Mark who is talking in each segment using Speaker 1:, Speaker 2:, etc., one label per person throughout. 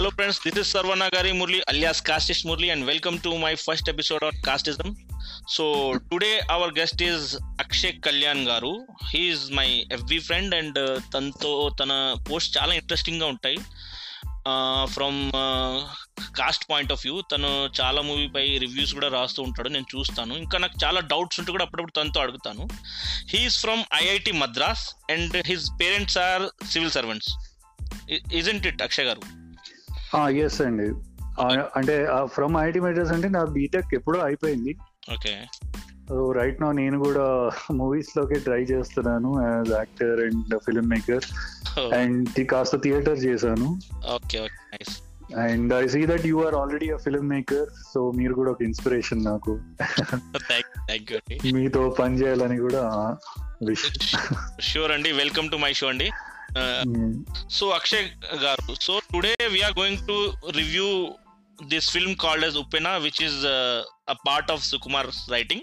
Speaker 1: Hello friends this is Sarvana గారి Murali alias casteist Murali and welcome to my first episode of casteism so today our guest is Akshay Kalyan గారు he's my ఎవ్వి friend and తనతో తన post చాలా ఇంట్రెస్టింగ్గా ఉంటాయి from caste point of view తను చాలా మూవీపై రివ్యూస్ కూడా రాస్తూ ఉంటాడు నేను చూస్తాను ఇంకా నాకు చాలా డౌట్స్ ఉంటే కూడా అప్పుడప్పుడు తనతో అడుగుతాను he's from IIT Madras and his parents are civil servants isn't it Akshay గారు
Speaker 2: ఎస్ అండి. ఆ, అంటే ఫ్రమ్ ఐఐటి మెడ్రాస్ అంటే నా బీటెక్ ఎప్పుడో అయిపోయింది.
Speaker 1: ఓకే.
Speaker 2: రైట్ నా నేను కూడా మూవీస్లోకి ట్రై చేస్తున్నాను as actor and filmmaker and కాస్త థియేటర్ చేశాను.
Speaker 1: Okay okay
Speaker 2: nice and I see that you are already a filmmaker so మీరు కూడా ఒక ఇన్స్పిరేషన్ నాకు. మీతో పని చేయాలని కూడా
Speaker 1: షూర్ అండి. వెల్కమ్ టు మై షో అండి. Uh, mm. So Akshay Garu, so today we are going to review this film called as Upena, which is uh, a part of Sukumar's writing.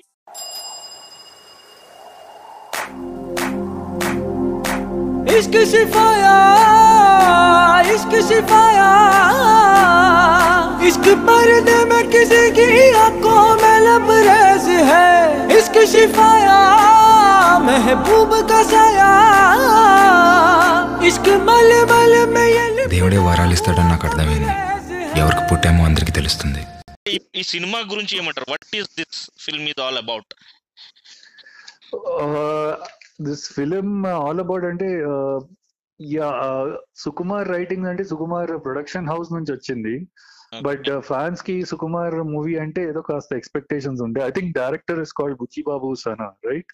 Speaker 3: इश्क सिफाया इश्क सिफाया इश्क पर्दे में किसी की आँखों में लबरेज है इश्क सिफाया మహబూబ్
Speaker 4: దేవుడే వరాలు ఇస్తాడని నాకు అర్థమైంది. ఎవరికి పుట్టామో అందరికి తెలుస్తుంది.
Speaker 1: ఈ సినిమా గురించి ఏమంటారు? What is this film is all about
Speaker 2: this film all about అంటే uh, సుకుమార్ రైటింగ్ uh, అంటే సుకుమార్ ప్రొడక్షన్ హౌస్ నుంచి వచ్చింది. బట్ ఫ్యాన్స్కి సుకుమార్ మూవీ అంటే ఏదో కాస్త ఎక్స్పెక్టేషన్స్ ఉంటాయి I think director is called Buchibabu
Speaker 1: Sana
Speaker 2: right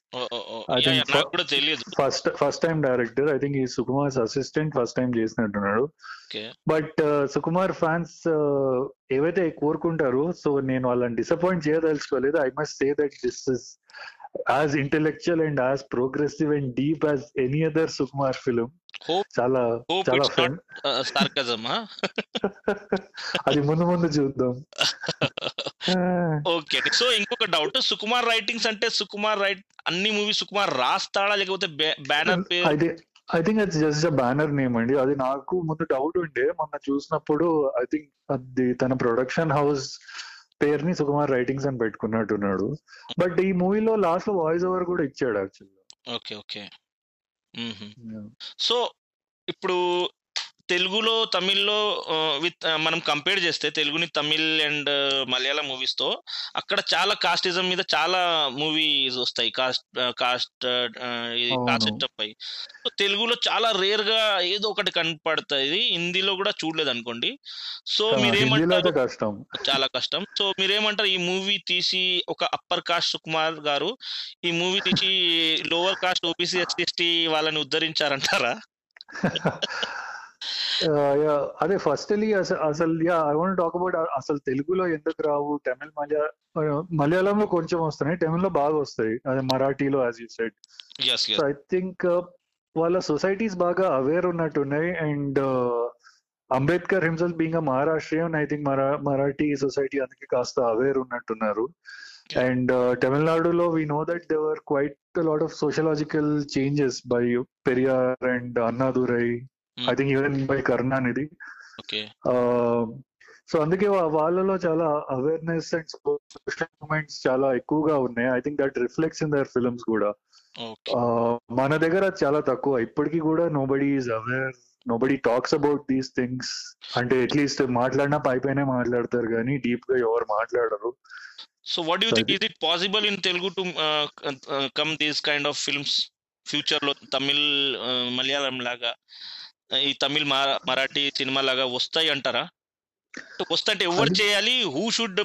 Speaker 1: కూడా తెలియదు.
Speaker 2: First first time director I think ఈ సుకుమార్ అసిస్టెంట్ ఫస్ట్ టైం చేసినట్టున్నాడు. బట్ సుకుమార్ ఫ్యాన్స్ ఏవైతే కోరుకుంటారో సో నేను వాళ్ళని disappoint చేయదలుచుకోలేదు. I must say that this is as intellectual and as progressive and deep as any other Sukumar
Speaker 1: film
Speaker 2: చాలా చాలా.
Speaker 1: Not సార్కజమ్
Speaker 2: అది ముందు ముందు చూద్దాం.
Speaker 1: ఓకే సో ఇంకొక డౌట్ సుకుమార్ రైటింగ్స్ అంటే సుకుమార్ రైట్ అన్ని మూవీ సుకుమార్ రాస్తాడా లేకపోతే బ్యానర్ పేరు
Speaker 2: I think it's just a banner name అండి. అది నాకు ముందు డౌట్ ఉండే. మొన్న చూసినప్పుడు ఐ థింక్ అది తన ప్రొడక్షన్ హౌస్ పేరుని సుకుమార్ రైటింగ్స్ అని పెట్టుకున్నట్టున్నాడు. బట్ ఈ మూవీలో లాస్ట్లో వాయిస్ ఓవర్ కూడా ఇచ్చాడు యాక్చువల్లీ
Speaker 1: ఓకే ఓకే సో ఇప్పుడు తెలుగులో తమిళ్ళో విత్ మనం కంపేర్ చేస్తే తెలుగుని తమిళ్ అండ్ మలయాళం మూవీస్తో అక్కడ చాలా కాస్టిజం మీద చాలా మూవీస్ వస్తాయి. Cost cost. కాస్ట్ సో తెలుగులో చాలా రేర్గా ఏదో ఒకటి కనపడుతుంది. హిందీలో కూడా చూడలేదు అనుకోండి సో మీరేమంటారు?
Speaker 2: కష్టం.
Speaker 1: చాలా కష్టం. సో మీరేమంటారు? ఈ మూవీ తీసి ఒక అప్పర్ కాస్ట్ సుకుమార్ గారు ఈ మూవీ తీసి లోవర్ కాస్ట్ ఓబీసీ ఎస్టీ వాళ్ళని ఉద్ధరించారంటారా?
Speaker 2: అదే ఫస్ట్ అసలు yeah I want talk about అసలు తెలుగులో ఎందుకు రావు తమిళ్ మలయా మలయాళంలో కొంచెం వస్తున్నాయి తమిళ్ళో బాగా వస్తాయి అదే మరాఠీలో as you
Speaker 1: said
Speaker 2: so I think వాళ్ళ సొసైటీస్ బాగా అవేర్ ఉన్నట్టున్నాయి and Ambedkar himself being a Maharashtrian I think Mara Marathi society అందుకే కాస్త అవేర్ ఉన్నట్టున్నారు. అండ్ తమిళనాడులో we know that there quite lot of sociological changes by Periyar and Annadurai I think even by Karunanidhi
Speaker 1: okay
Speaker 2: so అందుకే వాళ్ళలో చాలా awareness and social moments చాలా ఎక్కువగా ఉన్నాయి. I think that reflects in their films కూడా. ఆ, మన దగ్గర చాలా తక్కువ. ఇప్పటికీ కూడా nobody is aware nobody talks about these things అంటే అట్లీస్ట్ మాట్లాడినా పై పైనే మాట్లాడతారు కానీ డీప్గా ఎవరు మాట్లాడరు. So
Speaker 1: what
Speaker 2: you
Speaker 1: think is it possible in Telugu to come these kind of films ఫ్యూచర్లో తమిళ్ మలయాళం లాగా. ఈ తమిళ్ మరాఠీ సినిమా లాగా వస్తాయి అంటారా? వస్తాయంటే ఎవరు చేయాలి? Who should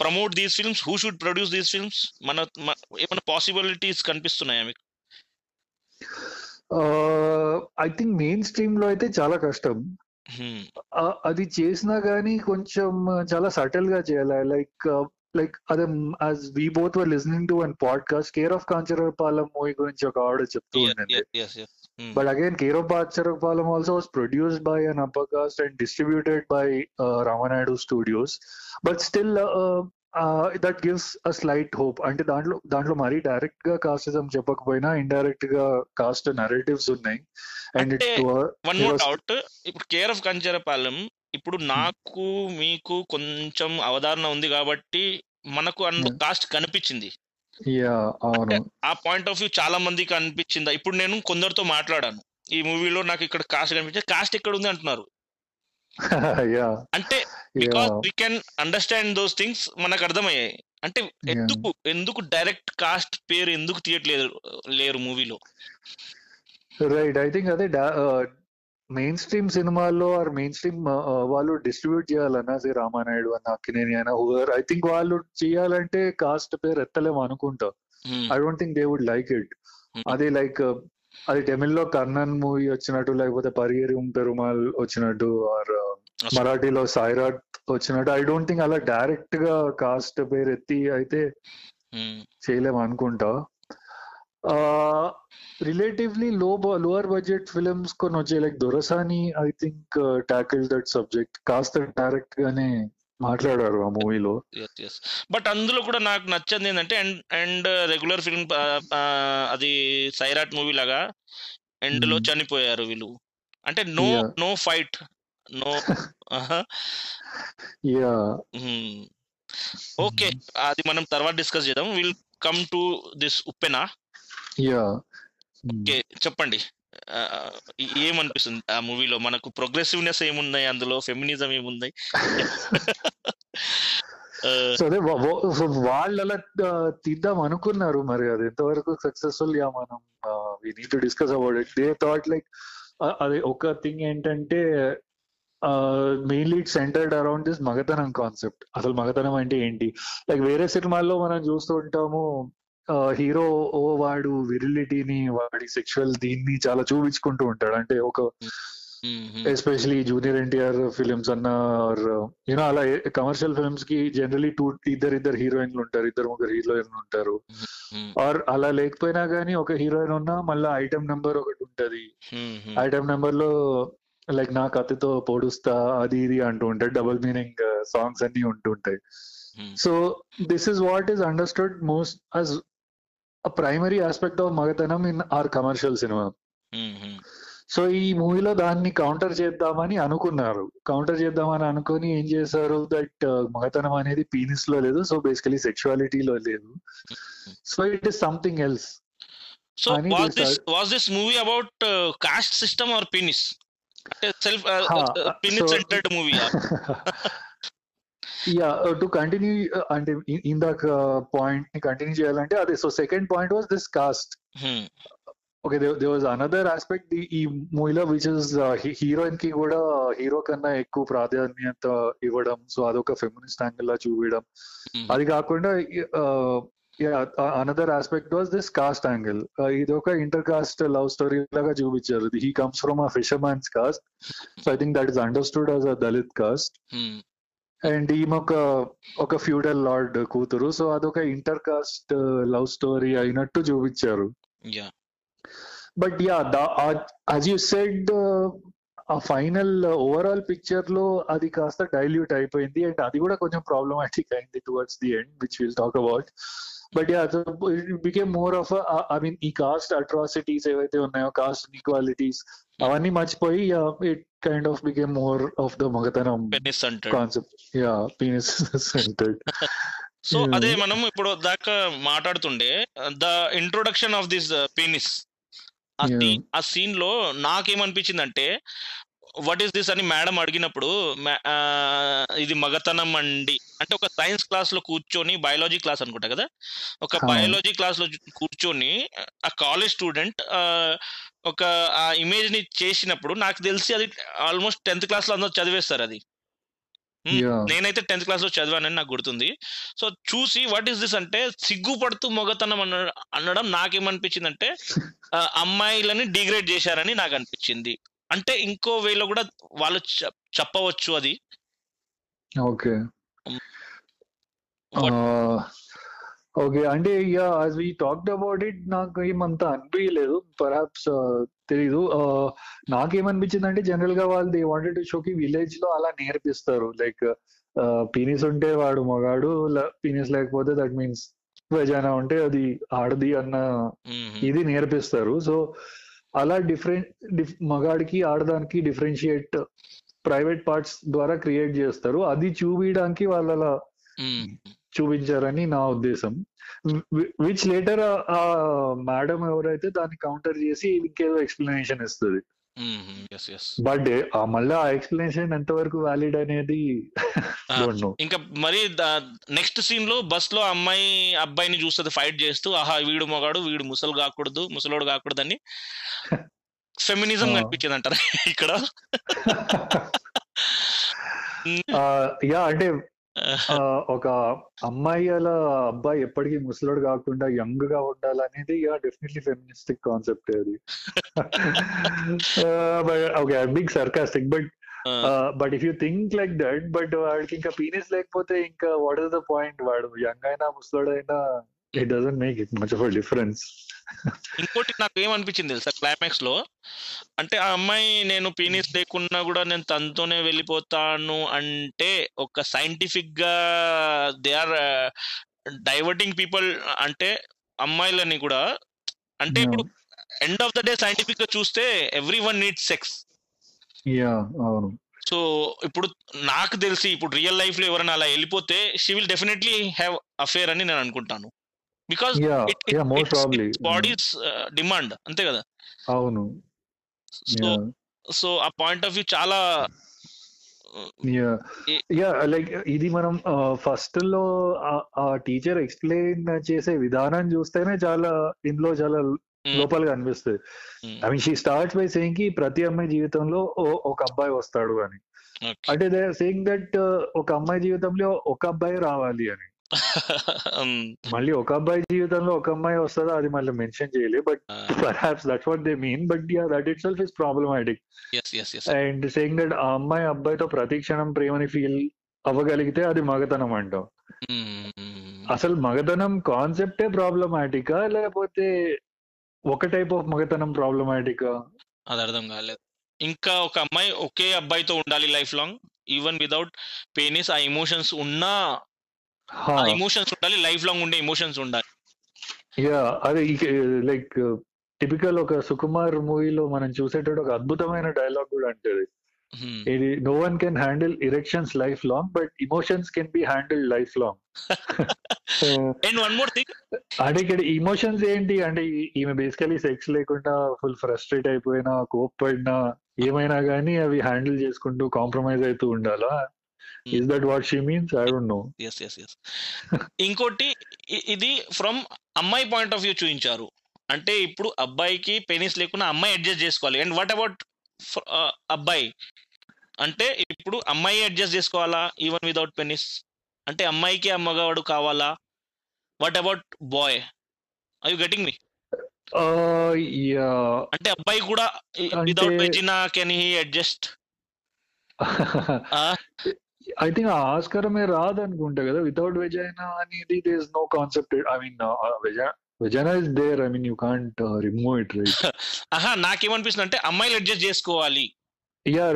Speaker 1: promote these films who should produce these films మన ఏమైనా పాసిబిలిటీస్ కనిపిస్తున్నాయా మీకు?
Speaker 2: ఐ థింక్ మెయిన్ స్ట్రీమ్లో అయితే చాలా కష్టం. అది చేసినా గానీ కొంచెం చాలా సటిల్గా చేయాలి. లైక్ లైక్ అదే as we both were listening to one podcast care of Kancharapalem movie గురించి ఒక ఆవిడ చెప్తూ ఉండింది
Speaker 1: yes, yes, yes. Hmm.
Speaker 2: But again, Kero Pacharakpalam also was produced by an upper caste and distributed by uh, Ramanadu Studios. But still, uh, that gives a slight hope అంటే దాంట్లో దాంట్లో మరీ డైరెక్ట్గా కాస్టిజం చెప్పకపోయినా ఇండైరెక్ట్గా కాస్ట్ నరేటివ్స్ ఉన్నాయి and
Speaker 1: one more doubt ఇప్పుడు care of Kancharapalem ఇప్పుడు నాకు మీకు కొంచెం అవధారణ ఉంది కాబట్టి మనకు
Speaker 2: Yeah.
Speaker 1: కాస్ట్ కనిపించింది
Speaker 2: యా అవును.
Speaker 1: ఆ పాయింట్ ఆఫ్ వ్యూ చాలా మందికి అనిపించిందా. ఇప్పుడు నేను కొందరితో మాట్లాడాను. ఈ మూవీలో నాకు ఇక్కడ కాస్ట్ కనిపించింది. కాస్ట్ ఎక్కడ ఉంది అంటున్నారు? అంటే
Speaker 2: because
Speaker 1: we can understand those things మనకు అర్థమయ్యాయి. అంటే ఎందుకు ఎందుకు డైరెక్ట్ కాస్ట్ పేరు ఎందుకు తీయట్లేదు లేరు మూవీలో?
Speaker 2: రైట్ ఐ థింక్ అదే మెయిన్ స్ట్రీమ్ సినిమాల్లో ఆర్ మెయిన్ స్ట్రీమ్ వాళ్ళు డిస్ట్రిబ్యూట్ చేయాలన్నా సి రామానాయుడు అన్న అక్కినేని అయినా హూవర్ ఐ థింక్ వాళ్ళు చేయాలంటే కాస్ట్ పేరు ఎత్తలేము అనుకుంటా. I don't think they would like it
Speaker 1: Hmm.
Speaker 2: అది లైక్ అది తమిళ్ళో కర్ణన్ మూవీ వచ్చినట్టు లేకపోతే పరిగెరి పెరుమాల్ వచ్చినట్టు ఆర్ మరాఠీలో సాయిరాట్ వచ్చినట్టు ఐ డోంట్ థింక్ అలా డైరెక్ట్గా కాస్ట్ పేరు ఎత్తి అయితే చేయలేము అనుకుంటా. రిలేటివ్లీ లో లోవర్ బడ్జెట్ ఫిలిమ్స్ కొన్ని వచ్చాయి. Like Dorasani I think tackle that subject కాస్త డైరెక్ట్ గానే మాట్లాడారు ఆ మూవీలో.
Speaker 1: బట్ అందులో కూడా నాకు నచ్చింది ఏంటంటే అండ్ అండ్ రెగ్యులర్ ఫిల్మ్ అది సైరాట్ మూవీ లాగా ఎండ్లో
Speaker 2: Hmm.
Speaker 1: చనిపోయారు వీళ్ళు. అంటే
Speaker 2: no.
Speaker 1: No fight no
Speaker 2: yeah
Speaker 1: okay అది మనం తర్వాత డిస్కస్ చేద్దాం. Will come to this Uppena
Speaker 2: yeah.
Speaker 1: Okay చెప్పండి. ఏమనిపిస్తుంది? ఆ మూవీలో మనకు ప్రోగ్రెసివ్నెస్ ఏమున్నాయి అందులో? ఫెమినిజం ఏముంది?
Speaker 2: సో అదే వాళ్ళు అలా తీద్దాం అనుకున్నారు మరి. అది ఎంతవరకు సక్సెస్ఫుల్గా మనం we need to discuss about it they thought like అదే ఒక థింగ్ ఏంటంటే mainly it centered around this మగతనం కాన్సెప్ట్ అసలు మగతనం అంటే ఏంటి? లైక్ వేరే సినిమాల్లో మనం చూస్తూ ఉంటాము హీరో ఓ వాడు విరిలిటీని వాడి సెక్షువల్ దీన్ని చాలా చూపించుకుంటూ ఉంటాడు. అంటే ఒక ఎస్పెషలీ జూనియర్ ఎన్టీఆర్ ఫిలిమ్స్ అన్న యూనో అలా కమర్షియల్ ఫిల్మ్స్కి జనరలీ టూ ఇద్దరు ఇద్దరు హీరోయిన్లు ఉంటారు. ఇద్దరు ముగ్గురు హీరోయిన్లు ఉంటారు. ఆర్ అలా లేకపోయినా గానీ ఒక హీరోయిన్ ఉన్నా మళ్ళీ ఐటమ్ నెంబర్ ఒకటి ఉంటది. ఐటమ్ నెంబర్లో లైక్ నా కత్తితో పొడుస్తా అది ఇది అంటూ ఉంటాయి. డబుల్ మీనింగ్ సాంగ్స్ అన్ని ఉంటుంటాయి. So this is what is understood most as primary aspect of మగతనం in our
Speaker 1: commercial cinema.
Speaker 2: So ఈ మూవీలో దాన్ని కౌంటర్ చేద్దామని అనుకున్నారు. కౌంటర్ చేద్దామని అనుకొని ఏం చేశారు? దట్ మగతనం అనేది పీనిస్లో లేదు. సో బేసికలీ సెక్షువాలిటీలో లేదు
Speaker 1: so
Speaker 2: it
Speaker 1: is something
Speaker 2: else
Speaker 1: so was this. Was this movie about caste system or
Speaker 2: penis
Speaker 1: self
Speaker 2: penis
Speaker 1: centered movie
Speaker 2: yeah to continue అంటే ఇందాక పాయింట్ని కంటిన్యూ చేయాలంటే అదే so second point was this caste okay they was another aspect ఈ మూవీలో which is హీరోయిన్కి కూడా hero కన్నా ఎక్కువ ప్రాధాన్యత ఇవ్వడం సో అదొక ఫెమినిస్ట్ యాంగిల్ లా చూపించడం అది కాకుండా another aspect was this caste angle ఇది ఒక ఇంటర్ కాస్ట్ లవ్ స్టోరీ లాగా చూపించారు. He comes from a fisherman's caste so I think that is understood as a Dalit caste and ఈమె ఒక ఒక ఫ్యూడల్ లార్డ్ కూతురు. సో అదొక ఇంటర్ కాస్ట్ లవ్ స్టోరీ అయినట్టు చూపించారు. But yeah as you said ఆ ఫైనల్ ఓవరాల్ పిక్చర్లో అది కాస్త డైల్యూట్ అయిపోయింది. అండ్ అది కూడా కొంచెం ప్రాబ్లమాటిక్ అయింది towards the end which will talk about but became more of I mean ఈ కాస్ట్ అట్రాసిటీస్ ఏవైతే ఉన్నాయో కాస్ట్ ఈక్వాలిటీస్ అవన్నీ మర్చిపోయి it kind of became more of the మగతనం
Speaker 1: penis centered
Speaker 2: concept yeah penis centered
Speaker 1: so
Speaker 2: Yeah.
Speaker 1: అదే మనం ఇప్పుడు దాకా మాట్లాడుతుండే the introduction of this penis ఆ
Speaker 2: Yeah.
Speaker 1: సీన్ ఆ సీన్లో నాకేమనిపించిందంటే వాట్ ఈస్ దిస్ అని మేడం అడిగినప్పుడు ఇది మగతనం అండి. అంటే ఒక సైన్స్ క్లాస్లో కూర్చొని బయాలజీ క్లాస్ అనుకుంటా కదా? ఒక. బయాలజీ క్లాస్లో కూర్చొని ఆ కాలేజ్ స్టూడెంట్ ఒక ఆ ఇమేజ్ని చేసినప్పుడు నాకు తెలిసి అది ఆల్మోస్ట్ టెన్త్ క్లాస్లో అందరూ చదివేస్తారు అది. నేనైతే టెన్త్ క్లాస్లో చదివానని నాకు గుర్తుంది. సో చూసి వాట్ ఈస్ దిస్ అంటే సిగ్గుపడుతూ మొగతనం అన్న అనడం నాకేమనిపించింది ఆ, అమ్మాయిలని డిగ్రేడ్ చేశారని నాకు అనిపించింది. అంటే ఇంకో వేలో కూడా వాళ్ళు చెప్- చెప్పవచ్చు అది.
Speaker 2: ఓకే. ఓకే. అంటే yeah as we talked about it నాకు ఏమంత అనిపించలేదు పర్హాప్స్ తెలీదు. నాకేమనిపించింది అంటే జనరల్గా వాళ్ళు దే వాంటెడ్ టు షోకి విలేజ్లో అలా నేర్పిస్తారు. లైక్ పీనిస్ ఉంటే వాడు మగాడు పీనిస్ లేకపోతే దట్ మీన్స్ వెజానా ఉంటే అది ఆడది అన్న. ఇది నేర్పిస్తారు. సో అలా డిఫరెంట్ మగాడికి ఆడదానికి డిఫరెన్షియేట్ ప్రైవేట్ పార్ట్స్ ద్వారా క్రియేట్ చేస్తారు. అది చూపించడానికి వాళ్ళు అలా. చూపించారని నా ఉద్దేశం. విచ్ లేటర్ ఆ మేడం ఎవరైతే దాన్ని కౌంటర్ చేసి ఇంకేదో ఎక్స్ప్లెనేషన్ ఇస్తుంది. బట్ ఆ మళ్ళీ ఆ ఎక్స్ప్లెనేషన్ ఎంతవరకు వ్యాలిడ్ అనేది నో
Speaker 1: ఇంకా మరి నెక్స్ట్ సీన్లో బస్లో అమ్మాయి అబ్బాయిని చూస్తుంది ఫైట్ చేస్తూ ఆహా వీడు మగాడు వీడు ముసలు కాకూడదు ముసలోడు కాకూడదని. ఫెమినిజం
Speaker 2: ఆ.
Speaker 1: కనిపించింది అంటారా ఇక్కడ
Speaker 2: యా అంటే ఒక అమ్మాయి అలా అబ్బాయి ఎప్పటికీ ముసలోడు కాకుండా యంగ్గా ఉండాలనేది యా డెఫినెట్లీ ఫెమినిస్టిక్ కాన్సెప్ట్ అది. Okay big sarcastic but but if you think like that but వాడికి ఇంకా పీనిస్ లేకపోతే ఇంకా వాట్ ఇస్ ద పాయింట్? వాడు యంగ్ అయినా ముసలోడైనా it doesn't make it much of difference.
Speaker 1: ఇంకోటి నాకు ఏమనిపించింది తెలుసా క్లైమాక్స్లో? అంటే ఆ అమ్మాయి నేను పీనిస్ లేకున్నా కూడా నేను తనతోనే వెళ్ళిపోతాను అంటే ఒక సైంటిఫిక్గా దే ఆర్ డైవర్టింగ్ పీపుల్ అంటే అమ్మాయిలని కూడా. అంటే ఇప్పుడు ఎండ్ ఆఫ్ ద డే సైంటిఫిక్గా చూస్తే ఎవ్రీ వన్ నీడ్ సెక్స్
Speaker 2: అవును.
Speaker 1: సో ఇప్పుడు నాకు తెలిసి ఇప్పుడు రియల్ లైఫ్లో ఎవరైనా అలా వెళ్ళిపోతే she will definitely have affair అని నేను అనుకుంటాను. బికాస్ బాడీస్ డిమాండ్ అంతే కదా?
Speaker 2: అవును.
Speaker 1: సో సో ఆ పాయింట్ ఆఫ్ వ్యూ చాలా
Speaker 2: యా లైక్ ఇది మనం ఫస్ట్లో ఆ- టీచర్ ఎక్స్ప్లెయిన్ చేసే విధానం చూస్తేనే చాలా ఇందులో చాలా లోపలగా అనిపిస్తుంది. I mean she starts by సేయింగ్కి ప్రతి అమ్మాయి జీవితంలో ఒక అబ్బాయి వస్తాడు అని. అంటే దే సేయింగ్ దట్ ఒక అమ్మాయి జీవితంలో ఒక అబ్బాయి రావాలి అని. మళ్ళీ ఒక అబ్బాయి జీవితంలో ఒక అమ్మాయి వస్తుందో అది మళ్ళీ మెన్షన్ చేయలేదు but perhaps that's what they mean but yeah that
Speaker 1: itself is problematic.
Speaker 2: And saying that ఆ అమ్మాయి అబ్బాయితో ప్రతి క్షణం ప్రేమని ఫీల్ అవ్వగలిగితే అది మగతనం అంటాం. అసలు మగతనం కాన్సెప్టే ప్రాబ్లమాటికా లేకపోతే ఒక టైప్ ఆఫ్ మగతనం ప్రాబ్లమాటికా
Speaker 1: అది అర్థం కాలేదు. ఇంకా ఒక అమ్మాయి ఒకే అబ్బాయితో ఉండాలి life long even without penis ఆ ఎమోషన్స్ ఉన్నా ఆ ఎమోషన్స్ ఉండాలి లైఫ్ లాంగ్ ఉండే ఎమోషన్స్ ఉండాలి.
Speaker 2: యా అదే లైక్ టిపికల్ ఒక సుకుమార్ మూవీలో మనం చూసేటట్టు ఒక అద్భుతమైన డైలాగ్ కూడా అంటది. ఇది no one can handle erections life long but emotions can be handle life long
Speaker 1: and one more thing
Speaker 2: అంటే ఇక్కడ ఇమోషన్స్ ఏంటి? అంటే ఈమె బేసికలీ సెక్స్ లేకుండా ఫుల్ ఫ్రస్ట్రేట్ అయిపోయినా కోప్పడినా ఏమైనా కానీ అవి హ్యాండిల్ చేసుకుంటూ కాంప్రమైజ్ అవుతూ ఉండాలా? Is that what she means I don't know
Speaker 1: yes yes yes ఇంకోటి ఇది ఫ్రమ్ అమ్మాయి పాయింట్ ఆఫ్ వ్యూ చూపించారు అంటే ఇప్పుడు అబ్బాయికి పెనిస్ లేకుండా అమ్మాయి అడ్జస్ట్ చేసుకోవాలి. అండ్ వాట్ అబౌట్ అబ్బాయి? అంటే ఇప్పుడు అమ్మాయి అడ్జస్ట్ చేసుకోవాలా ఈవెన్ వితౌట్ పెనిస్ అంటే అమ్మాయికి అమ్మగాడు కావాలా? What about boy I you getting
Speaker 2: me
Speaker 1: అంటే అబ్బాయి కూడా without vagina can he adjust
Speaker 2: I think ఆ ఆస్కారమే రాదనుకుంటా కదా వితౌట్ వెజైనా అనేది they is no concept I mean vagina is there I mean you can't remove it right
Speaker 1: ఆహా నాకేమనిపిస్తుంది అంటే అమ్మాయిలు అడ్జస్ట్ చేసుకోవాలి.
Speaker 2: యా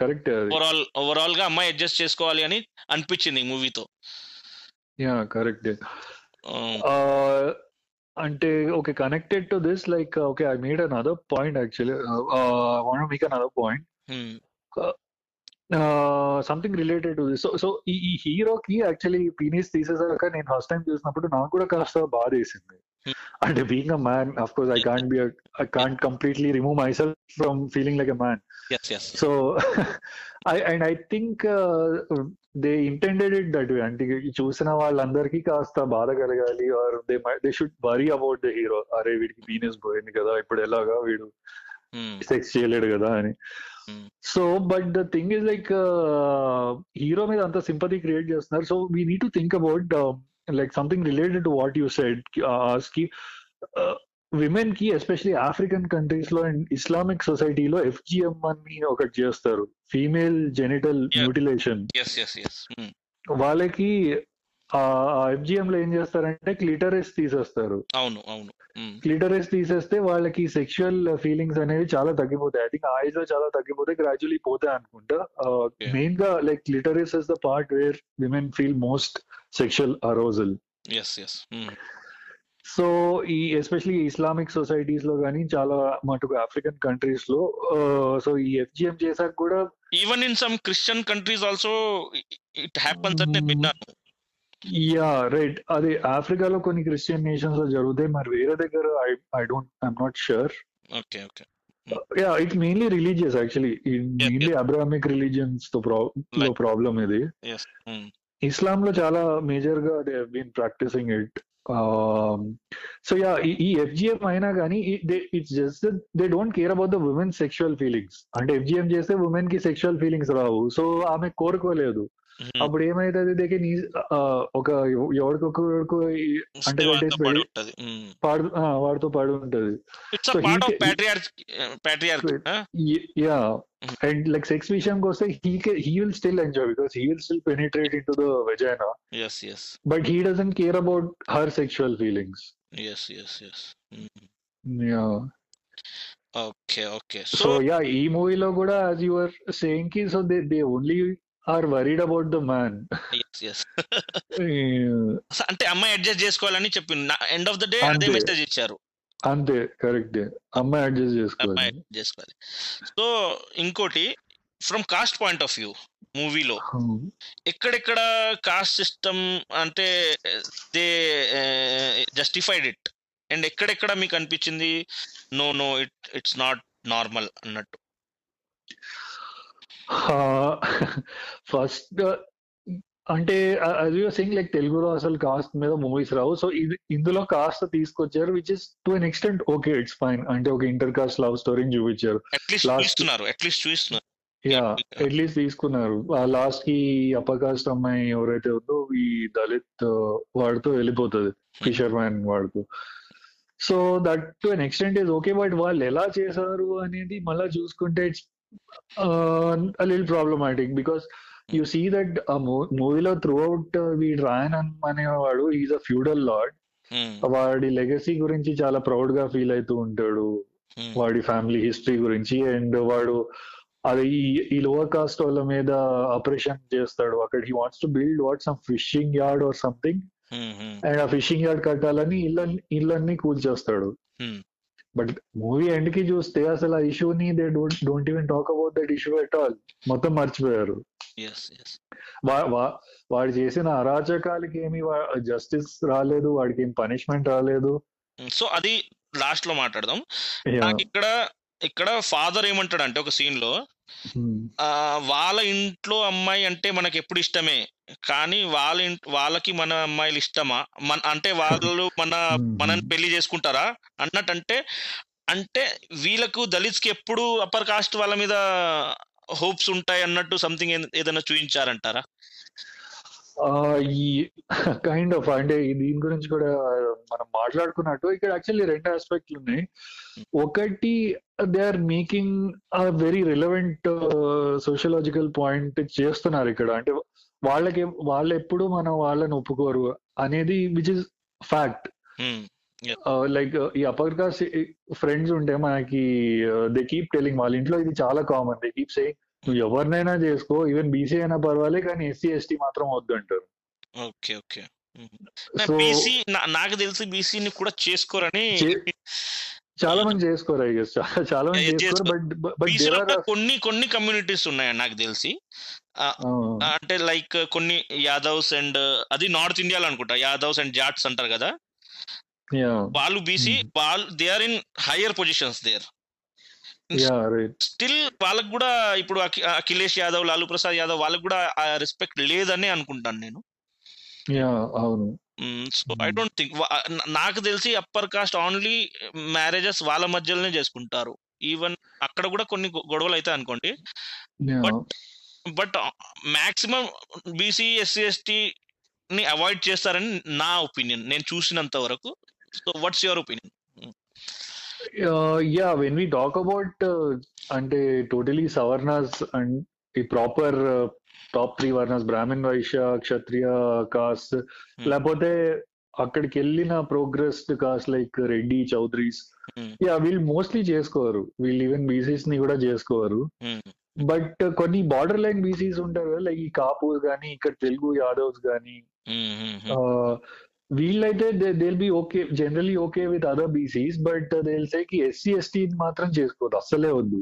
Speaker 2: కరెక్ట్
Speaker 1: ఓవరాల్ ఓవరాల్గా అమ్మాయి అడ్జస్ట్ చేసుకోవాలి అని అనిపించింది మూవీతో.
Speaker 2: యా కరెక్ట్ uh, అంటే okay connected to this like okay I made another point actually want make another point something related to this so so ఈ ఈ హీరోకి యాక్చువల్లీ పీనీస్ తీసేసాక నేను ఫస్ట్ టైం చూసినప్పుడు నాకు కూడా కాస్త బాధ వేసింది.
Speaker 1: Hmm.
Speaker 2: అంటే being a man of course I can't be I can't completely remove myself from feeling like
Speaker 1: a man
Speaker 2: so I and I think they intended it that way అంటే చూసిన వాళ్ళందరికీ కాస్త బాధ కలగాలి or they they should worry about the hero అరే వీడికి penis పోయింది కదా ఇప్పుడు ఎలాగా వీడు సెక్స్ చేయలేడు కదా అని.
Speaker 1: Hmm.
Speaker 2: So but the thing is like hero మీద అంత సింపతి క్రియేట్ చేస్తున్నారు. So we need to think about like something related to what you సెడ్కి విమెన్కి ఎస్పెషలీ ఆఫ్రికన్ కంట్రీస్లో అండ్ ఇస్లామిక్ సొసైటీలో ఎఫ్జిఎం అని ఒకటి చేస్తారు. Female
Speaker 1: genital.
Speaker 2: మ్యూటిలేషన్ వాళ్ళకి ఎఫ్జిఎం లో ఏం చేస్తారంటే క్లిటరిస్ తీసేస్తారు.
Speaker 1: అవును అవును.
Speaker 2: క్లిటరస్ తీసేస్తే వాళ్ళకి సెక్షువల్ ఫీలింగ్స్ అనేవి చాలా తగ్గిపోతాయి. ఐ థింక్ ఆ ఏజ్లో చాలా తగ్గిపోతాయి గ్రాడ్యువలీ పోతాయి అనుకుంటా. మెయిన్గా like clitoris is the part where women feel most
Speaker 1: sexual arousal
Speaker 2: so ఈ ఎస్పెషలీ ఇస్లామిక్ సొసైటీస్లో కానీ చాలా మటుకు ఆఫ్రికన్ కంట్రీస్లో సో ఈ ఎఫ్జిఎం చేశాక కూడా
Speaker 1: even in some Christian countries also it happens అని నేను విన్నాను.
Speaker 2: యా రైట్ అది ఆఫ్రికాలో కొన్ని క్రిస్టియన్ నేషన్స్లో జరుగుతాయి మరి వేరే దగ్గర I I don't I'm not
Speaker 1: sure. Okay
Speaker 2: okay. Yeah it's mainly religious actually. Mainly Abrahamic రిలీజియన్స్తో
Speaker 1: Like-
Speaker 2: problem ఇది.
Speaker 1: ఎస్
Speaker 2: ఇస్లాం లో చాలా మేజర్గా they been practicing it. So yeah ఈ ఎఫ్జిఎం అయినా కానీ it's just they don't care about the women sexual feelings. అంటే FGM చేస్తే ఉమెన్కి సెక్షువల్ ఫీలింగ్స్ రావు. సో ఆమె కోరుకోలేదు. అప్పుడు ఏమైతుంది దే నీ ఒక ఎవరికొకరికి అంటే కొట్టేసి
Speaker 1: పడి
Speaker 2: పెళ్ళి
Speaker 1: ఉంటది
Speaker 2: పాడు ఆ, వాడితో పడి ఉంటది
Speaker 1: it's
Speaker 2: So
Speaker 1: a part
Speaker 2: he
Speaker 1: of
Speaker 2: ca-
Speaker 1: patriarchy patriarchy
Speaker 2: yeah and like sex విషయంకి వస్తే he he will still enjoy because he will still penetrate into the vagina
Speaker 1: yes yes
Speaker 2: but he doesn't care about her sexual feelings
Speaker 1: yes yes yes
Speaker 2: yeah
Speaker 1: okay okay
Speaker 2: so
Speaker 1: so
Speaker 2: yeah ఈ మూవీలో కూడా as you are సేయింగ్కి so they they only are worried about
Speaker 1: the man. అంటే అమ్మాయి adjust చేసుకోవాలని చెప్పింది end of the day అదే. Message ఇచ్చారు.
Speaker 2: అంతే కరెక్ట్ అమ్మాయి అడ్జస్ట్ చేసుకోవాలి.
Speaker 1: సో ఇంకోటి from caste point of view మూవీలో ఎక్కడెక్కడ కాస్ట్ సిస్టమ్ అంటే దే జస్టిఫైడ్ ఇట్ అండ్ ఎక్కడెక్కడ మీకు అనిపించింది? No no it it's not normal అన్నట్టు.
Speaker 2: ఫస్ట్ అంటే అది సింగ్ లైక్ తెలుగులో అసలు కాస్ట్ మీద మూవీస్ రావు. సో ఇది ఇందులో కాస్ట్ తీసుకొచ్చారు which is to an extent okay it's fine అంటే ఒక ఇంటర్ కాస్ట్ లవ్ స్టోరీని చూపించారు.
Speaker 1: అట్లీస్ట్ చూస్తున్నారు
Speaker 2: యా అట్లీస్ట్ తీసుకున్నారు. ఆ లాస్ట్కి అప్పర్ కాస్ట్ అమ్మాయి ఎవరైతే ఉందో ఈ దళిత్ వాడుతూ వెళ్ళిపోతుంది ఫిషర్ మ్యాన్ వాడుతూ. So that to an extent is okay but వాళ్ళు ఎలా చేశారు అనేది మళ్ళీ చూసుకుంటే it's lil problematic because you see that ఆ మూవీలో త్రూ అవుట్ వీడు రాయన్ అనేవాడు ఈజ్ అ ఫ్యూడల్ లార్డ్ వాడి లెగసీ గురించి చాలా ప్రౌడ్గా ఫీల్ అవుతూ ఉంటాడు వాడి ఫ్యామిలీ హిస్టరీ గురించి అండ్ వాడు అది ఈ లోవర్ కాస్ట్ వాళ్ళ మీద ఆపరేషన్ చేస్తాడు. అక్కడ he wants to build what some fishing yard or something and ఆ ఫిషింగ్ యార్డ్ కట్టాలని ఇళ్ళ ఇళ్ళన్ని కూల్చేస్తాడు.
Speaker 1: Hmm.
Speaker 2: బట్ మూవీ ఎండ్కి చూస్తే అసలు ఆ ఇష్యూని they don't don't even talk about that issue at all మొత్తం మర్చిపోయారు వాడు చేసిన అరాచకాలకి ఏమి జస్టిస్ రాలేదు వాడికి ఏం పనిష్మెంట్ రాలేదు
Speaker 1: సో అది లాస్ట్లో మాట్లాడదాం. నాకు ఇక్కడ ఇక్కడ ఫాదర్ ఏమంటాడు అంటే ఒక సీన్లో
Speaker 2: Hmm.
Speaker 1: వాళ్ళ ఇంట్లో అమ్మాయి అంటే మనకి ఎప్పుడు ఇష్టమే కానీ వాళ్ళ ఇంట్ వాళ్ళకి మన అమ్మాయిలు ఇష్టమా? మన అంటే వాళ్ళు మన. మనని పెళ్ళి చేసుకుంటారా? అన్నట్టు అంటే అంటే వీళ్ళకు దళిత్స్కి ఎప్పుడు అప్పర్ కాస్ట్ వాళ్ళ మీద హోప్స్ ఉంటాయి అన్నట్టు సంథింగ్ ఏదైనా చూపించారంటారా
Speaker 2: ఈ కైండ్ ఆఫ్ అంటే దీని గురించి కూడా మనం మాట్లాడుకున్నట్టు ఇక్కడ యాక్చువల్లీ రెండు ఆస్పెక్ట్లు ఉన్నాయి. ఒకటి they are making a very relevant sociological point చేస్తున్నారు ఇక్కడ. అంటే వాళ్ళకి వాళ్ళు ఎప్పుడు మనం వాళ్ళని ఒప్పుకోరు అనేది విచ్ ఇస్ ఫ్యాక్ట్. లైక్ ఈ అప్పర్ కాస్ట్ ఫ్రెండ్స్ ఉంటే మనకి దే కీప్ టెలింగ్ వాళ్ళ ఇంట్లో ఇది చాలా కామన్ దే కీప్ సేయింగ్ నువ్వు ఎవరినైనా చేసుకో ఈవెన్ బీసీ అయినా పర్వాలే కానీ ఎస్సీ ఎస్టీ మాత్రం వద్దు అంటారు.
Speaker 1: Okay okay. బీసీ నాకు తెలిసి బీసీని కూడా చేసుకోరని
Speaker 2: చాలా మంది చేసుకోరు ఐ గెస్ చాలా మంది చేసుకోరు బట్
Speaker 1: కొన్ని కొన్ని కమ్యూనిటీస్ ఉన్నాయి నాకు తెలిసి. అంటే లైక్ కొన్ని యాదవ్స్ అండ్ అది నార్త్ ఇండియాలో అనుకుంటా యాదవ్స్ అండ్ జాట్స్ అంటారు కదా. వాళ్ళు బీసీ. వాళ్ళు they are in higher
Speaker 2: positions there
Speaker 1: still వాళ్ళకు కూడా ఇప్పుడు అఖి- అఖిలేష్ యాదవ్ లాలూ ప్రసాద్ యాదవ్ వాళ్ళకు కూడా ఆ రెస్పెక్ట్ లేదని అనుకుంటాను నేను.
Speaker 2: అవును.
Speaker 1: సో ఐ డోంట్ థింక్ నాకు తెలిసి అప్పర్ కాస్ట్ ఓన్లీ మ్యారేజెస్ వాళ్ళ మధ్యలోనే చేసుకుంటారు. ఈవెన్ అక్కడ కూడా కొన్ని గొడవలు అయితే అనుకోండి. But- but maximum BC SC ST ని అవాయిడ్ చేస్తారని నా ఒపీనియన్ నేను చూసినంత వరకు. So what's your opinion
Speaker 2: yeah when we talk about అంటే టోటలీ సవర్ణాస్ అండ్ ఈ proper top three వర్ణాస్ Brahman Vaishya Kshatriya caste లేకపోతే అక్కడికి వెళ్ళిన progressed caste like Reddy Chowdharys
Speaker 1: Hmm.
Speaker 2: Yeah వీళ్ళు మోస్ట్లీ చేసుకోరు. వీళ్ళు ఈవెన్ బీసీస్ని కూడా చేసుకోరు.
Speaker 1: Hmm.
Speaker 2: బట్ కొన్ని బార్డర్ లైన్ బీసీస్ ఉంటారు. కదా లైక్ ఈ కాపూస్ కానీ ఇక్కడ తెలుగు యాదవ్స్ కానీ
Speaker 1: Hmm. Hmm. Hmm.
Speaker 2: వీళ్ళైతే they be okay generally okay with other BCs but they say కి ఎస్సీ ఎస్టీ మాత్రం చేసుకోవద్దు అస్సలే వద్దు.